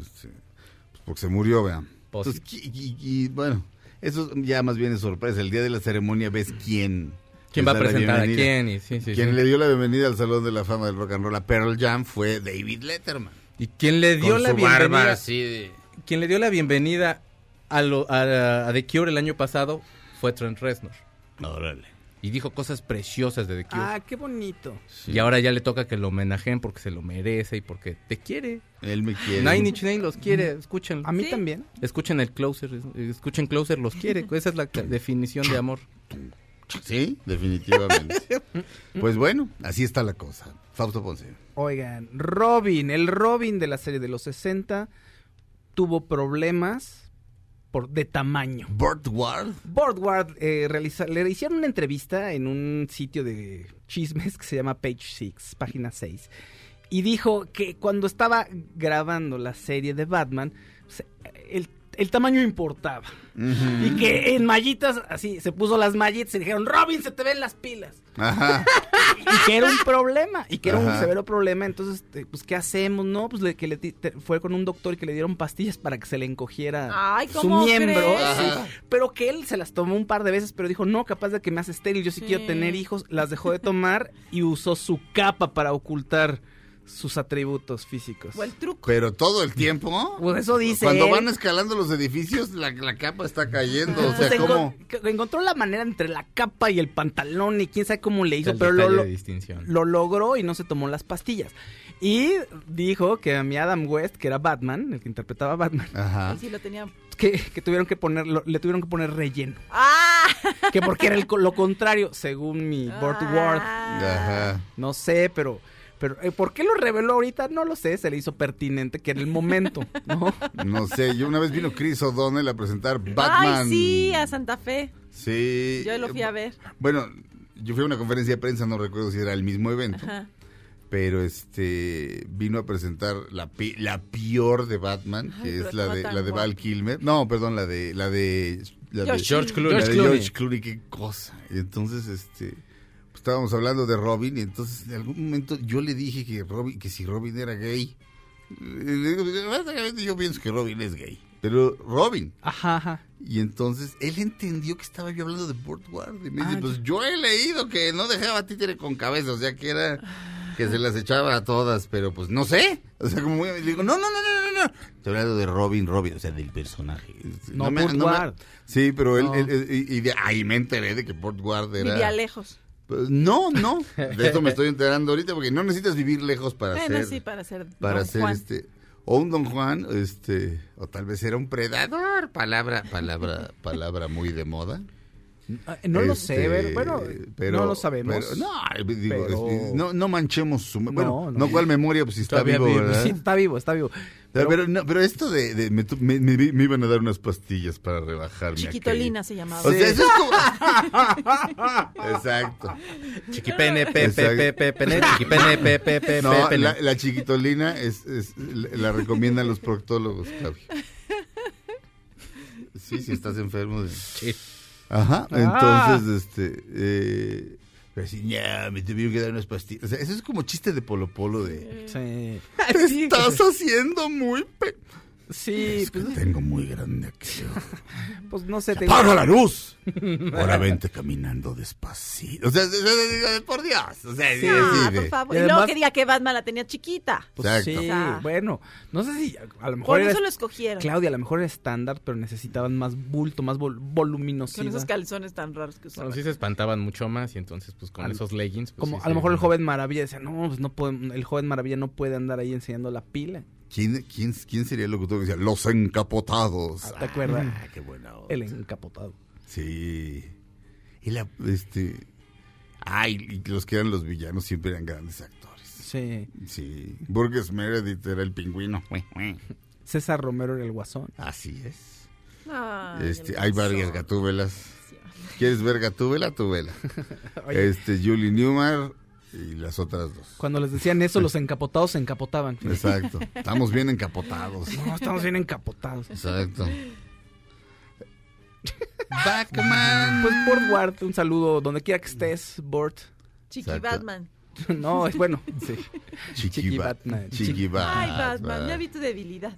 Speaker 3: pues porque se murió, vean.
Speaker 5: Pues
Speaker 3: Entonces, y, y- y, bueno, eso ya más bien es sorpresa. El día de la ceremonia ves quién.
Speaker 5: ¿Quién va a presentar a quién? Y, sí, sí,
Speaker 3: Quien
Speaker 5: sí.
Speaker 3: le dio la bienvenida al Salón de la Fama del Rock and Roll a Pearl Jam fue David Letterman.
Speaker 5: Y quien le dio
Speaker 3: Con
Speaker 5: la
Speaker 3: su barba
Speaker 5: bienvenida,
Speaker 3: así de...
Speaker 5: quien le dio la bienvenida a, lo- a, a The Cure el año pasado fue Trent Reznor.
Speaker 3: Órale.
Speaker 5: Y dijo cosas preciosas de The Cure.
Speaker 6: ah, qué bonito.
Speaker 5: Y ahora ya le toca que lo homenajeen porque se lo merece y porque te quiere.
Speaker 3: Él me quiere.
Speaker 5: Nine Inch Nails los quiere, escuchen.
Speaker 6: A mí
Speaker 4: Sí.
Speaker 6: también.
Speaker 5: Escuchen el Closer, escuchen Closer, los quiere. Esa es la definición de amor.
Speaker 3: Sí, definitivamente. pues bueno, así está la cosa. Fausto Ponce.
Speaker 6: Oigan, Robin, el Robin de la serie de los 60 tuvo problemas por de tamaño.
Speaker 3: Burt Ward.
Speaker 6: Boardward eh, realiza- le hicieron una entrevista en un sitio de chismes que se llama Page 6, página 6. Y dijo que cuando estaba grabando la serie de Batman, se- el el tamaño importaba. Y que en mallitas, así, se puso las mallitas y dijeron, Robin, se te ven las pilas.
Speaker 3: Ajá.
Speaker 6: y que era un problema, y que era un severo problema. Entonces, este, pues, ¿qué hacemos? No, pues le- que le te- fue con un doctor y que le dieron pastillas para que se le encogiera
Speaker 4: Ay,
Speaker 6: su
Speaker 4: ¿cómo
Speaker 6: miembro. sí. Pero que él se las tomó un par de veces, pero dijo, no, capaz de que me hace estéril, yo sí,
Speaker 4: Sí.
Speaker 6: quiero tener hijos. Las dejó de tomar y usó su capa para ocultar sus atributos físicos.
Speaker 4: O el truco.
Speaker 3: Pero todo el tiempo.
Speaker 6: Pues eso dice
Speaker 3: Cuando
Speaker 6: él.
Speaker 3: van escalando los edificios, la, la capa está cayendo. o
Speaker 6: Pues
Speaker 3: sea,
Speaker 6: enco-
Speaker 3: ¿cómo?
Speaker 6: encontró la manera entre la capa y el pantalón y quién sabe cómo le hizo,
Speaker 5: El
Speaker 6: pero lo,
Speaker 5: detalle
Speaker 6: lo-
Speaker 5: de distinción.
Speaker 6: lo logró y no se tomó las pastillas. Y dijo que a mi Adam West, que era Batman, el que interpretaba a Batman,
Speaker 3: Ajá.
Speaker 4: Sí, lo tenía.
Speaker 6: que, que tuvieron que poner, lo- le tuvieron que poner relleno.
Speaker 4: ¡Ah!
Speaker 6: Que porque era el lo contrario, según mi Burt Ward.
Speaker 3: Ajá.
Speaker 6: No sé, pero... Pero, eh, ¿por qué lo reveló ahorita? No lo sé, se le hizo pertinente que era el momento, ¿no?
Speaker 3: No sé, yo una vez vino Chris O'Donnell a presentar Batman.
Speaker 4: Ay, sí, a Santa Fe.
Speaker 3: Sí.
Speaker 4: Yo lo fui a ver.
Speaker 3: Bueno, yo fui a una conferencia de prensa, no recuerdo si era el mismo evento,
Speaker 4: Ajá.
Speaker 3: pero este vino a presentar la pi- la peor de Batman,
Speaker 4: Ay,
Speaker 3: que es la de la de Val. Kilmer. No, perdón, la de la de la de
Speaker 4: George
Speaker 5: George
Speaker 4: Clooney.
Speaker 3: La de
Speaker 6: George
Speaker 3: George Clooney, qué cosa. Y entonces, este, estábamos hablando de Robin y entonces en algún momento yo le dije que Robin, que si Robin era gay. Yo pienso que Robin es gay. Pero Robin.
Speaker 6: Ajá, ajá.
Speaker 3: Y entonces él entendió que estaba yo hablando de Burt Ward. Y me dice,
Speaker 6: Ah,
Speaker 3: pues yo he leído que no dejaba títere con cabeza, o sea que era que se las echaba a todas, pero pues no sé. O sea, como le digo, no, no, no, no, no, no. Estoy hablando de Robin, Robin, o sea, del personaje.
Speaker 6: No, Burt Ward.
Speaker 3: Sí, pero él,
Speaker 6: No.
Speaker 3: él- él- y, y de ahí me enteré de que Burt Ward era...
Speaker 4: Vivía lejos.
Speaker 3: Pues, no, no. De esto me estoy enterando ahorita porque no necesitas vivir lejos para
Speaker 4: Bueno,
Speaker 3: ser...
Speaker 4: sí, para ser.
Speaker 3: para
Speaker 4: Don
Speaker 3: ser
Speaker 4: Juan.
Speaker 3: este o un Don Juan, este, o tal vez era un predador, palabra, palabra, palabra muy de moda.
Speaker 6: Ah, No lo sé,
Speaker 3: Este,
Speaker 6: bueno, no lo sabemos.
Speaker 3: pero- no, digo,
Speaker 6: Pero-
Speaker 3: no, no manchemos su me- bueno,
Speaker 6: No,
Speaker 3: no,
Speaker 6: no.
Speaker 3: cuál memoria, pues si está vivo,
Speaker 5: vivo.
Speaker 6: Sí, está vivo, está vivo.
Speaker 3: pero,
Speaker 6: Pero-
Speaker 3: no, pero esto de, de- me, tu- me- me- me iban a dar unas pastillas para rebajarme.
Speaker 4: Chiquitolina se llamaba.
Speaker 3: O sea, eso es como... Exacto.
Speaker 5: Chiquipene, pe,
Speaker 3: Exacto.
Speaker 5: pe, pe, pe, pene, chiquipene, pe, pe, pe,
Speaker 3: No,
Speaker 5: pene.
Speaker 3: la, la chiquitolina es, es- la recomiendan los proctólogos, Claudio. Sí, si estás enfermo de...
Speaker 5: Sí.
Speaker 3: Ajá,
Speaker 6: Ah.
Speaker 3: entonces, este, eh, pero así, ya, me tuvieron que dar unas pastillas. O sea, eso es como chiste de Polo Polo de...
Speaker 6: Sí.
Speaker 3: Te
Speaker 6: Sí,
Speaker 3: estás haciendo muy... Pe
Speaker 6: Sí,
Speaker 3: es que
Speaker 6: pues,
Speaker 3: tengo muy grande aquello.
Speaker 6: pues no sé. tengo-
Speaker 3: ¡Apaga la luz! Ahora vente caminando despacito. O sea, por Dios. O sea, sí,
Speaker 4: Ah,
Speaker 3: sí,
Speaker 4: por
Speaker 3: de-
Speaker 4: favor.
Speaker 6: Y
Speaker 4: Y, luego
Speaker 6: además-
Speaker 4: quería que Batman la tenía chiquita.
Speaker 6: Pues
Speaker 3: Exacto.
Speaker 6: sí,
Speaker 4: Ah.
Speaker 6: bueno, no sé si a lo mejor
Speaker 4: Por
Speaker 6: era
Speaker 4: eso lo escogieron.
Speaker 6: Claudia, a lo mejor era estándar, pero necesitaban más bulto, más vol-
Speaker 4: Con
Speaker 6: voluminosidad.
Speaker 4: esos calzones tan raros que usaban.
Speaker 5: Bueno, sí se espantaban mucho más y entonces pues con
Speaker 6: Al-
Speaker 5: esos leggings pues,
Speaker 6: Como
Speaker 5: sí
Speaker 6: a lo mejor el joven maravilla decía, no, pues no puede, el joven maravilla no puede andar ahí enseñando la pila.
Speaker 3: ¿Quién, quién, quién sería el locutor que decía los encapotados?
Speaker 6: ¿Te acuerdas?
Speaker 3: Ah, qué buena onda.
Speaker 6: El encapotado.
Speaker 3: Sí. Y la, este... Ay, y los que eran los villanos siempre eran grandes actores.
Speaker 6: Sí.
Speaker 3: Sí. Burgess Meredith era el pingüino.
Speaker 6: César Romero era el guasón.
Speaker 3: Así es.
Speaker 4: Ay,
Speaker 3: Este, hay varias gatúbelas. ¿Quieres ver gatúbela? Tu vela. Este, Julie Newmar y las otras dos.
Speaker 6: Cuando les decían eso, los encapotados se encapotaban.
Speaker 3: Exacto. Estamos bien encapotados.
Speaker 6: No, estamos bien encapotados.
Speaker 3: Exacto. Batman.
Speaker 6: Pues Bort Ward, un saludo donde quiera que estés, Bort.
Speaker 4: Chiqui
Speaker 3: Exacto.
Speaker 4: Batman.
Speaker 6: No, es bueno. Sí.
Speaker 3: Chiqui,
Speaker 6: Chiqui
Speaker 3: Bat-
Speaker 6: Batman.
Speaker 3: Chiqui
Speaker 4: Ay,
Speaker 3: Batman.
Speaker 4: Batman, ya vi tu debilidad.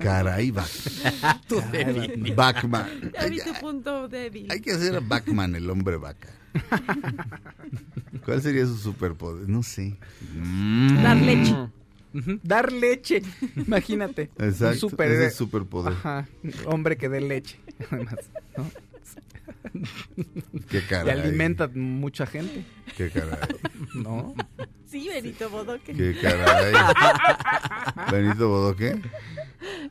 Speaker 3: Caray, Batman. Batman.
Speaker 4: Ya vi tu punto débil.
Speaker 3: Hay que hacer a Batman el hombre vaca. ¿Cuál sería su superpoder? No sé.
Speaker 4: Dar leche.
Speaker 6: Dar leche. Imagínate.
Speaker 3: Exacto.
Speaker 6: Un
Speaker 3: Ese
Speaker 6: superhéroe.
Speaker 3: es superpoder.
Speaker 6: Ajá. Hombre que dé leche. Además, ¿no?
Speaker 3: Qué
Speaker 6: Y
Speaker 3: caray.
Speaker 6: alimenta mucha gente.
Speaker 3: Qué caray.
Speaker 6: ¿No?
Speaker 4: Sí, Benito Bodoque.
Speaker 3: Qué caray. Benito Bodoque.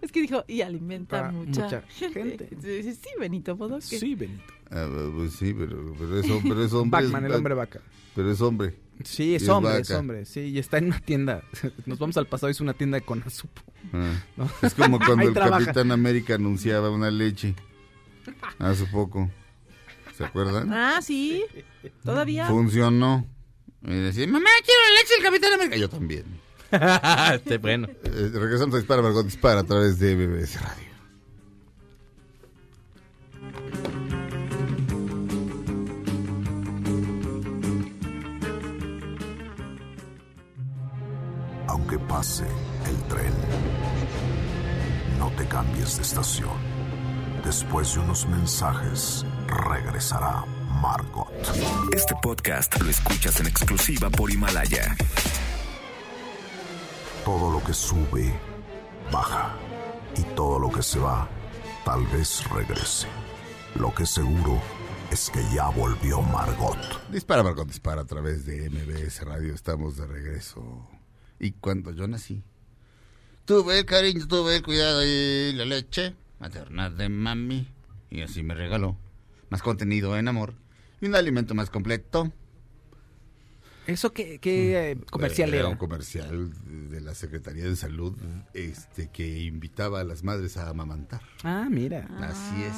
Speaker 4: Es que dijo, y alimenta
Speaker 6: Ah,
Speaker 4: mucha,
Speaker 6: mucha
Speaker 4: gente.
Speaker 6: gente.
Speaker 4: Sí, Benito Bodoque.
Speaker 6: Sí, Benito.
Speaker 3: Ah, pues sí, pero, pero es hombre. Pero es hombre
Speaker 6: Batman,
Speaker 3: es-
Speaker 6: el hombre vaca.
Speaker 3: Pero es hombre.
Speaker 6: Sí, es
Speaker 3: Y es
Speaker 6: hombre, es
Speaker 3: vaca.
Speaker 6: hombre. Sí, y está en una tienda. Nos vamos al pasado, es una tienda de Conasupo.
Speaker 3: Ah.
Speaker 6: ¿no?
Speaker 3: Es como cuando el
Speaker 6: trabaja.
Speaker 3: Capitán América anunciaba una leche. Hace poco. ¿Se acuerdan?
Speaker 4: Ah, sí. Todavía.
Speaker 3: Funcionó. Y decía, mamá, quiero leche del Capitán América. Yo también.
Speaker 5: Este, bueno.
Speaker 3: Eh, regresamos a Dispara, Margot Dispara a través de BBS Radio.
Speaker 2: Aunque pase el tren, no te cambies de estación. Después de unos mensajes regresará Margot.
Speaker 8: Este podcast lo escuchas en exclusiva por Himalaya.
Speaker 2: Todo lo que sube, baja. Y todo lo que se va, tal vez regrese. Lo que seguro es que ya volvió Margot.
Speaker 3: Dispara, Margot, dispara a través de MBS Radio. Estamos de regreso. Y cuando yo nací, tuve el cariño, tuve el cuidado y la leche materna de mami. Y así me regaló más contenido en amor y un alimento más completo.
Speaker 6: ¿Eso qué, qué, eh, comercial
Speaker 3: era?
Speaker 6: era?
Speaker 3: un comercial de la Secretaría de Salud este que invitaba a las madres a amamantar.
Speaker 6: Ah, mira.
Speaker 3: Así es.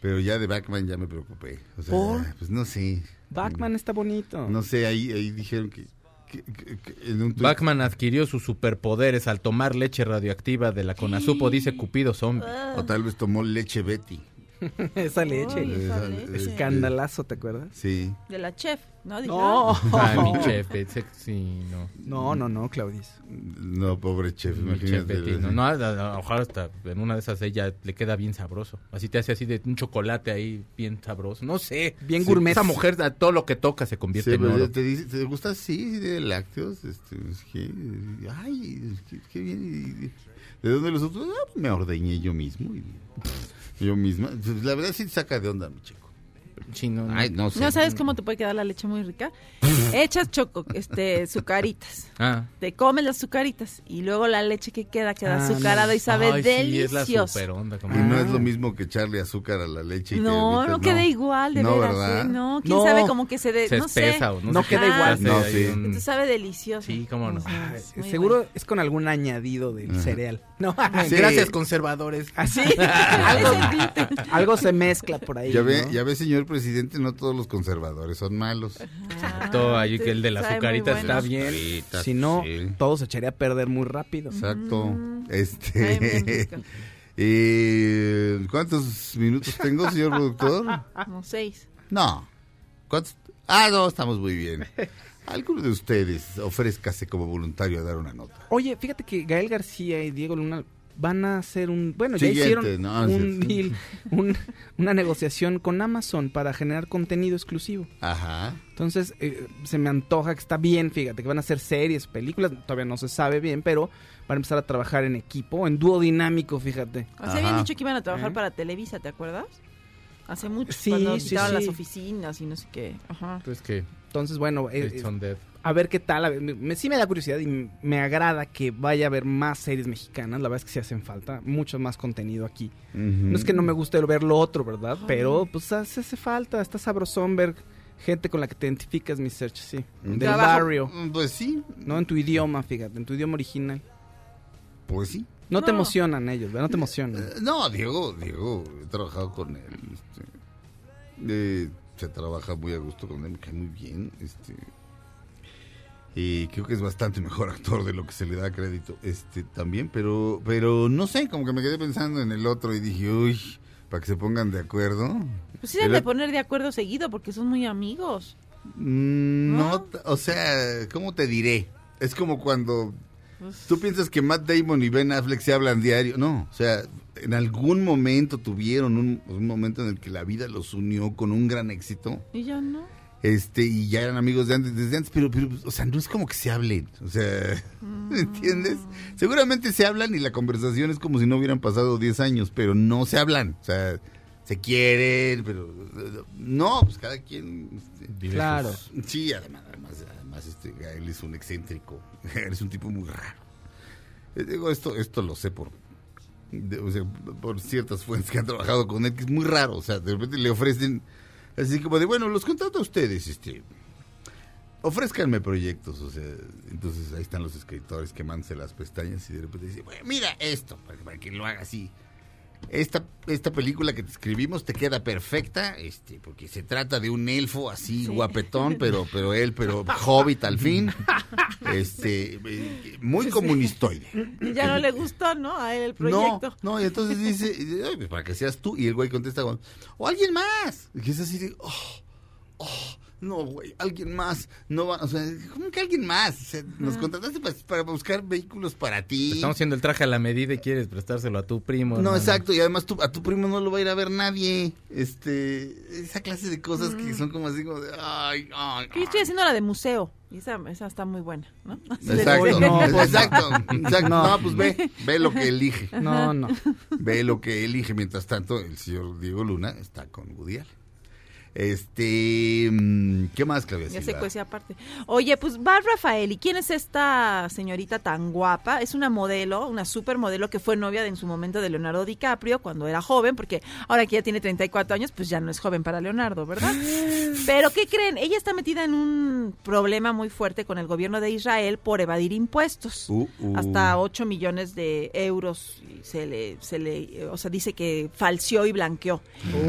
Speaker 3: Pero ya de Backman ya me preocupé. O sea,
Speaker 6: ¿Por?
Speaker 3: pues no sé.
Speaker 6: Batman está bonito.
Speaker 3: No sé, ahí, ahí dijeron que, que- que- que en un tuit-
Speaker 5: Bachman adquirió sus superpoderes al tomar leche radioactiva de la Conasupo, dice Cupido Zombie.
Speaker 3: O tal vez tomó leche Betty.
Speaker 6: esa leche.
Speaker 4: Esa
Speaker 6: Escandalazo, ¿te acuerdas?
Speaker 3: Sí.
Speaker 4: De la chef, ¿no?
Speaker 6: No.
Speaker 5: Ay, mi chef, ese- sí, no.
Speaker 6: No, no, no, Claudius.
Speaker 3: No, pobre chef,
Speaker 5: Mi chef no, no, a- a- ojalá hasta en una de esas ella le queda bien sabroso. Así te hace así de un chocolate ahí bien sabroso. No sé.
Speaker 6: Bien
Speaker 5: Sí,
Speaker 6: gourmet.
Speaker 5: Esa mujer, a todo lo que toca se convierte
Speaker 3: Sí,
Speaker 5: en
Speaker 3: pero
Speaker 5: oro.
Speaker 3: te, dice, ¿te gusta así de lácteos? Este, es que, ay, que- qué bien. ¿De dónde los otros? Ah, pues me ordeñé yo mismo. y- yo misma. Pues, La verdad sí te saca de onda, mi chico.
Speaker 5: Sí, no, no.
Speaker 3: Ay, no sé.
Speaker 4: ¿No sabes cómo te puede quedar la leche muy rica? Echas choco, este, sucaritas.
Speaker 5: Ah.
Speaker 4: Te comes las sucaritas y luego la leche que queda queda
Speaker 6: Ah,
Speaker 4: azucarada y sabe
Speaker 5: Ay, sí, es la
Speaker 4: delicioso.
Speaker 5: super onda. como-
Speaker 3: Y no
Speaker 6: Ah.
Speaker 3: es lo mismo que echarle azúcar a la leche. y que
Speaker 4: no, no queda igual, de
Speaker 3: No,
Speaker 4: veras.
Speaker 3: ¿verdad?
Speaker 4: ¿eh? No, quién
Speaker 6: No.
Speaker 4: sabe como que se de,
Speaker 5: se
Speaker 4: no sé.
Speaker 5: o no,
Speaker 6: No
Speaker 5: sé
Speaker 6: queda
Speaker 5: qué,
Speaker 6: igual.
Speaker 3: No, sí.
Speaker 4: Entonces sabe delicioso.
Speaker 5: Sí, cómo no.
Speaker 6: Ay, seguro
Speaker 4: bueno.
Speaker 6: es con algún añadido del
Speaker 3: Ajá.
Speaker 6: cereal. No,
Speaker 3: Sí.
Speaker 5: Gracias, conservadores.
Speaker 6: así.
Speaker 4: algo,
Speaker 6: algo, algo se mezcla por ahí.
Speaker 3: Ya ve,
Speaker 6: ¿no?
Speaker 3: ya ve, señor presidente, no todos los conservadores son malos.
Speaker 5: Todo ahí que el de la
Speaker 4: Sabe muy
Speaker 5: azucarita
Speaker 4: bueno.
Speaker 5: está bien.
Speaker 6: Si no,
Speaker 3: sí.
Speaker 6: todo se echaría a perder muy rápido.
Speaker 3: Exacto.
Speaker 4: Bien
Speaker 3: Este.
Speaker 4: rico.
Speaker 3: eh, ¿Cuántos minutos tengo, señor productor?
Speaker 4: Como seis.
Speaker 3: No. ¿Cuántos? Ah, no, estamos muy bien. Alguno de ustedes ofrézcase como voluntario a dar una nota.
Speaker 6: Oye, fíjate que Gael García y Diego Luna van a hacer un, bueno, ya hicieron
Speaker 3: no,
Speaker 6: un deal, un- una negociación con Amazon para generar contenido exclusivo.
Speaker 3: Ajá.
Speaker 6: Entonces, eh, se me antoja que está bien, fíjate, que van a hacer series, películas, todavía no se sabe bien, pero van a empezar a trabajar en equipo, en dúo dinámico, fíjate.
Speaker 4: O sea, habían dicho que iban a trabajar
Speaker 6: ¿Eh?
Speaker 4: para Televisa, ¿te acuerdas? Hace mucho,
Speaker 6: Sí,
Speaker 4: cuando
Speaker 6: sí, sí.
Speaker 4: las oficinas y no sé qué. Ajá.
Speaker 5: Entonces que
Speaker 6: Entonces, bueno, eh,
Speaker 5: It's on dead.
Speaker 6: A ver qué tal. a ver, me- me- sí me da curiosidad y me agrada que vaya a haber más series mexicanas. La verdad es que sí hacen falta mucho más contenido aquí. No es que no me guste ver lo otro, ¿verdad? Pero pues hace, hace falta. Está sabrosón ver gente con la que te identificas, mi search, sí. Del
Speaker 4: Trabajo.
Speaker 6: barrio.
Speaker 3: Mm, Pues sí,
Speaker 6: No en tu idioma, fíjate, en tu idioma original.
Speaker 3: pues sí.
Speaker 6: No, te emocionan ellos, ¿verdad? No te emocionan.
Speaker 3: Eh, No, Diego, Diego, he trabajado con él. este, eh, se trabaja muy a gusto con él, me cae muy bien. Este, y creo que es bastante mejor actor de lo que se le da crédito este también, pero pero no sé, como que me quedé pensando en el otro y dije, uy, para que se pongan de acuerdo.
Speaker 4: Pues de poner de acuerdo seguido porque son muy amigos.
Speaker 3: Mm, No, o sea, ¿cómo te diré? Es como cuando
Speaker 4: Pues,
Speaker 3: tú piensas que Matt Damon y Ben Affleck se hablan diario. No, o sea, en algún momento tuvieron un, un momento en el que la vida los unió con un gran éxito.
Speaker 4: y ya no.
Speaker 3: Este, y ya eran amigos de antes, desde antes, pero, pero, o sea, no es como que se hablen, o sea, ¿me ¿entiendes? Seguramente se hablan y la conversación es como si no hubieran pasado 10 años, pero no se hablan, o sea, se quieren, pero no, pues cada quien... este,
Speaker 6: Claro.
Speaker 3: Sí, además, además, además este Gael es un excéntrico, es un tipo muy raro. Eh, Digo, esto, esto lo sé por, de- o sea, por ciertas fuentes que han trabajado con él, que es muy raro, o sea, de repente le ofrecen, así como de, bueno, los contrato a ustedes, este, ofrézcanme proyectos, o sea, entonces ahí están los escritores quemándose las pestañas y de repente dice, bueno, mira esto, para, que- para que lo haga así. Esta, esta película que te escribimos te queda perfecta, este, porque se trata de un elfo así guapetón, pero, pero él, pero hobbit al fin, este, muy comunistoide.
Speaker 4: Y ya no le gustó, ¿no? A él el
Speaker 3: No,
Speaker 4: proyecto.
Speaker 3: no, y entonces dice, "Ay, pues para que seas tú, y el güey contesta con, o alguien más, y es así de, oh, oh, No, güey, alguien más. No va, o sea, ¿cómo que alguien más? O sea, nos contrataste pa- para, buscar vehículos para ti.
Speaker 5: Estamos haciendo el traje a la medida y quieres prestárselo a tu primo.
Speaker 3: No,
Speaker 5: hermano.
Speaker 3: exacto, y además tu- a tu primo no lo va a ir a ver nadie. Este, esa clase de cosas que son como así como de, ay, ay,
Speaker 4: Yo estoy haciendo la de museo. Y esa, esa está muy buena, ¿no?
Speaker 3: Exacto,
Speaker 6: no, pues,
Speaker 3: exacto, exacto.
Speaker 6: no.
Speaker 3: No. pues ve, ve lo que elige.
Speaker 6: No, no.
Speaker 3: Ve lo que elige. Mientras tanto, el señor Diego Luna está con Woody Allen. Este, mm, ¿qué más, Claudia?
Speaker 4: Ya se cuece aparte. Oye, pues Val Rafael, ¿y quién es esta señorita tan guapa? Es una modelo, una supermodelo que fue novia de, en su momento de Leonardo DiCaprio cuando era joven, porque ahora que ya tiene 34 años, pues ya no es joven para Leonardo, ¿verdad? Pero ¿qué creen? Ella está metida en un problema muy fuerte con el gobierno de Israel por evadir impuestos.
Speaker 3: Uh, uh.
Speaker 4: Hasta 8 millones de euros se le, se le, o sea, dice que falseó y blanqueó.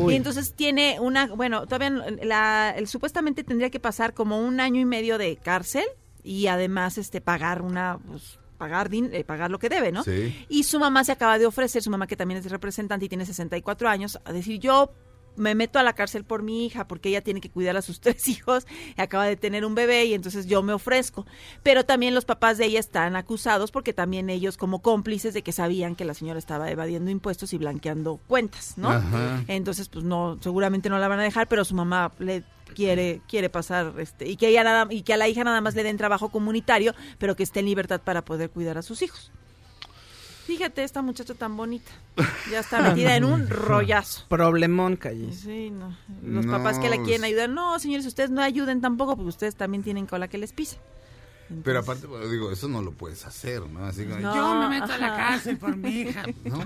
Speaker 4: Y entonces tiene una, bueno, todavía la, el, supuestamente tendría que pasar como un año y medio de cárcel y además este pagar una, pues, pagar, din- eh, pagar lo que debe, ¿no?
Speaker 3: Sí.
Speaker 4: Y su mamá se acaba de ofrecer, su mamá que también es representante y tiene 64 años, a decir yo me meto a la cárcel por mi hija porque ella tiene que cuidar a sus tres hijos, y acaba de tener un bebé y entonces yo me ofrezco. Pero también los papás de ella están acusados porque también ellos como cómplices de que sabían que la señora estaba evadiendo impuestos y blanqueando cuentas, ¿no?
Speaker 3: Ajá.
Speaker 4: Entonces pues no, seguramente no la van a dejar, pero su mamá le quiere quiere pasar este y que ella nada y que a la hija nada más le den trabajo comunitario, pero que esté en libertad para poder cuidar a sus hijos. Fíjate esta muchacha tan bonita. Ya está metida en un rollazo.
Speaker 6: Problemón, calle.
Speaker 4: Sí, no. Los
Speaker 3: No,
Speaker 4: papás que la quieren
Speaker 3: pues-
Speaker 4: ayudar, no, señores, ustedes no ayuden tampoco porque ustedes también tienen cola que les pisa.
Speaker 3: Pero aparte, bueno, digo, eso no lo puedes hacer, ¿no? Así como,
Speaker 4: No,
Speaker 3: yo me meto a la cárcel por mi hija. No,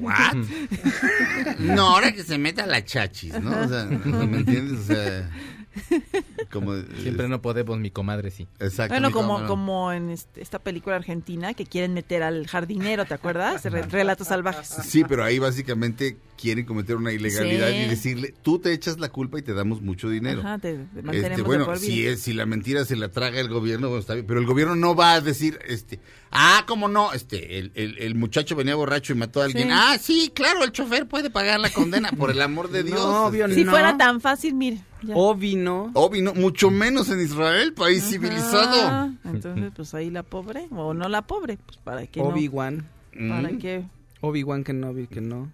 Speaker 3: ¿what? No, ahora que se meta la chachis, ¿no? O sea, ¿me entiendes? O sea, como...
Speaker 5: Siempre no podemos, mi comadre sí.
Speaker 3: Exacto.
Speaker 4: Bueno, como, como en este- esta película argentina que quieren meter al jardinero, ¿te acuerdas? Re- Relatos salvajes.
Speaker 3: Sí, pero ahí básicamente quieren cometer una ilegalidad
Speaker 4: Sí.
Speaker 3: y decirle, tú te echas la culpa y te damos mucho dinero.
Speaker 4: Ajá, te, te mantenemos
Speaker 3: Este, bueno, si, es, si la mentira se la traga el gobierno, bueno, está bien, pero el gobierno no va a decir, este, ah, ¿cómo no? Este, el, el, el muchacho venía borracho y mató a alguien.
Speaker 4: Sí.
Speaker 3: Ah, sí, claro, el chofer puede pagar la condena, por el amor de Dios.
Speaker 6: No, obvio
Speaker 3: Este,
Speaker 4: Si
Speaker 6: no.
Speaker 4: fuera tan fácil, mire. ya.
Speaker 6: Obi, ¿no?
Speaker 3: Obvio, no, mucho menos en Israel, país
Speaker 4: Ajá,
Speaker 3: civilizado.
Speaker 4: Entonces, pues ahí la pobre, o no la pobre, pues para que no.
Speaker 6: Obi-Wan.
Speaker 4: Para
Speaker 3: Mm,
Speaker 4: que,
Speaker 6: Obi-Wan que no, Obi que no.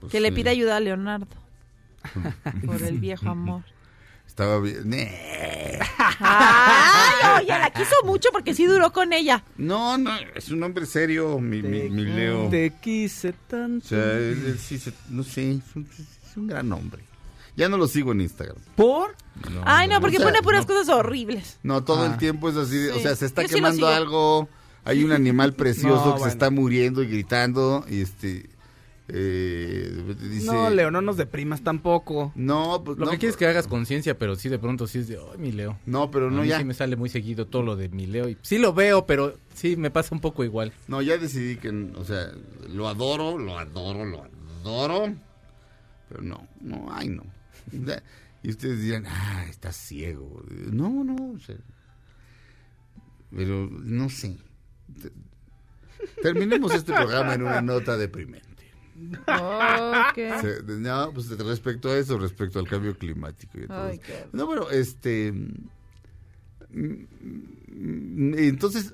Speaker 3: Pues,
Speaker 4: que le
Speaker 3: sí.
Speaker 4: pida ayuda a Leonardo. por el viejo amor.
Speaker 3: Estaba bien.
Speaker 4: Ay, oye, la quiso mucho porque sí duró con ella.
Speaker 3: No, no, es un hombre serio, mi, mi, mi Leo.
Speaker 6: Te quise
Speaker 3: O
Speaker 6: tanto.
Speaker 3: sea, él, él sí, se- no sé, es un, es un gran hombre. Ya no lo sigo en Instagram.
Speaker 6: ¿Por?
Speaker 4: Ay, no, porque
Speaker 3: o sea,
Speaker 4: pone puras
Speaker 3: no.
Speaker 4: cosas horribles.
Speaker 3: No, todo
Speaker 6: Ah.
Speaker 3: el tiempo es así, o sea, se está
Speaker 4: Yo
Speaker 3: quemando algo, hay un animal precioso
Speaker 6: No,
Speaker 3: que
Speaker 6: bueno.
Speaker 3: se está muriendo y gritando, y este, eh, dice...
Speaker 6: No, Leo, no nos deprimas tampoco.
Speaker 3: No, pues
Speaker 5: Lo
Speaker 3: no,
Speaker 5: que quieres es que hagas conciencia, pero sí de pronto sí es de, ay, mi Leo.
Speaker 3: No, pero
Speaker 5: A
Speaker 3: no,
Speaker 5: mí
Speaker 3: ya,
Speaker 5: sí me sale muy seguido todo lo de mi Leo. Y sí lo veo, pero sí me pasa un poco igual.
Speaker 3: no, ya decidí que, o sea, lo adoro, lo adoro, lo adoro, pero no, no, ay, no. Y ustedes dirán, ah, estás ciego. No, no, o sea, pero no sé. Te- Terminemos este programa en una nota deprimente.
Speaker 4: Ok.
Speaker 3: Se- No, pues respecto a eso, respecto al cambio climático. Y todo
Speaker 4: Ay,
Speaker 3: eso.
Speaker 4: qué-
Speaker 3: No, bueno, este. mm, mm, Entonces,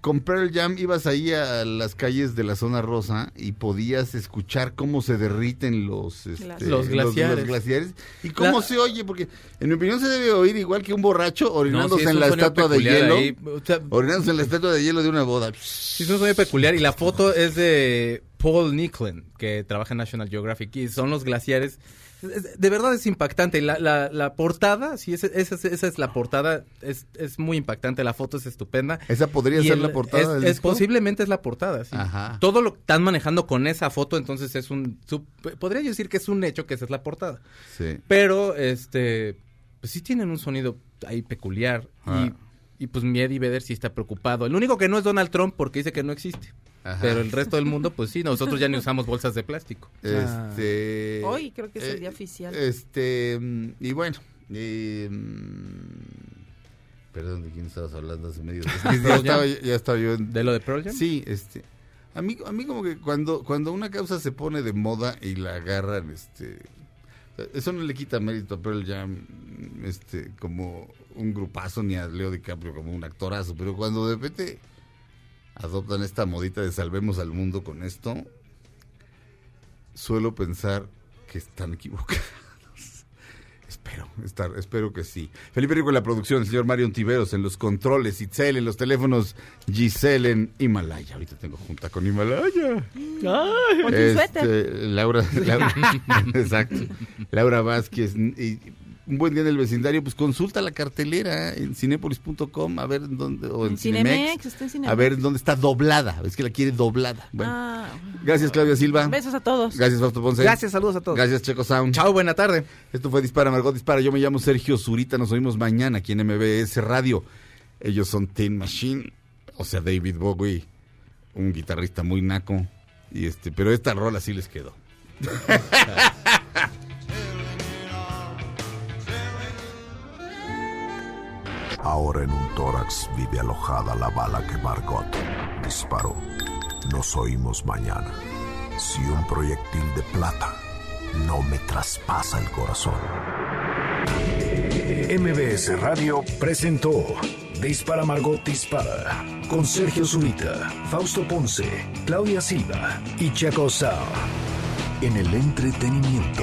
Speaker 3: con Pearl Jam ibas ahí a las calles de la zona rosa y podías escuchar cómo se derriten los, este,
Speaker 4: Glaciares.
Speaker 5: Los glaciares.
Speaker 3: los glaciares. ¿Y cómo
Speaker 5: La-
Speaker 3: se oye? Porque en mi opinión se debe oír igual que un borracho orinándose en la estatua de
Speaker 5: peculiar
Speaker 3: hielo.
Speaker 5: ahí. O sea,
Speaker 3: Orinándose en la estatua de hielo de una boda.
Speaker 5: Sí, es un sonido peculiar y la foto es de Paul Nicklin, que trabaja en National Geographic y son los glaciares. Es- De verdad es impactante. La, la, la portada, sí, esa, esa, es- esa es la portada, es, es muy impactante. La foto es estupenda.
Speaker 3: Esa podría
Speaker 5: Y
Speaker 3: ser
Speaker 5: el-
Speaker 3: la portada
Speaker 5: es-
Speaker 3: del
Speaker 5: es
Speaker 3: disco.
Speaker 5: posiblemente es la portada, sí.
Speaker 3: Ajá.
Speaker 5: Todo lo que están manejando con esa foto, entonces es un... su- podría yo decir que es un hecho que esa es la portada.
Speaker 3: Sí.
Speaker 5: Pero, este, pues sí tienen un sonido ahí peculiar.
Speaker 3: Ah.
Speaker 5: Y, y pues mi Eddie Vedder sí está preocupado. El único que no es Donald Trump porque dice que no existe.
Speaker 3: Ajá.
Speaker 5: Pero el resto del mundo, pues sí, nosotros ya ni usamos bolsas de plástico.
Speaker 3: Este.
Speaker 4: Hoy creo que es el
Speaker 3: eh,
Speaker 4: día oficial.
Speaker 3: Este. mm, Y bueno. eh, mm, perdón, ¿de quién estabas hablando hace medio? Es que ya, estaba, ya estaba yo en.
Speaker 5: ¿De lo de Pearl Jam?
Speaker 3: Sí, este. A mí, a mí como que cuando, cuando una causa se pone de moda y la agarran, este. Eso no le quita mérito a Pearl Jam este, como un grupazo ni a Leo DiCaprio como un actorazo, pero cuando de repente adoptan esta modita de salvemos al mundo con esto, suelo pensar que están equivocados. Espero, estar, espero que sí. Felipe Rico en la producción, el señor Mario Ontiveros en los controles, Itzel en los teléfonos, Giselle en Himalaya. Ahorita tengo junta con Himalaya.
Speaker 4: Con tu
Speaker 3: Este. Laura, Laura- exacto. Laura Vázquez. Y un buen día en el vecindario, pues consulta la cartelera en cinepolis.com a ver dónde, o en,
Speaker 4: En
Speaker 3: Cinemex,
Speaker 4: Cinemex, está en Cinemex.
Speaker 3: a ver dónde está doblada. Es que la quiere doblada. Bueno,
Speaker 4: Ah,
Speaker 3: gracias Claudia Silva.
Speaker 4: besos a todos.
Speaker 3: Gracias Fausto Ponce.
Speaker 6: Gracias, saludos a todos.
Speaker 3: Gracias Checo Sound.
Speaker 5: Chao, buena tarde.
Speaker 3: Esto fue Dispara, Margot Dispara. Yo me llamo Sergio Zurita. Nos oímos mañana aquí en MBS Radio. Ellos son Tin Machine, o sea, David Bowie, un guitarrista muy naco. Y este, pero esta rola sí les quedó.
Speaker 2: Ahora en un tórax vive alojada la bala que Margot disparó. Nos oímos mañana. Si un proyectil de plata no me traspasa el corazón.
Speaker 1: MBS Radio presentó Dispara Margot Dispara con Sergio Zurita, Fausto Ponce, Claudia Silva y Chaco Sao. En el entretenimiento.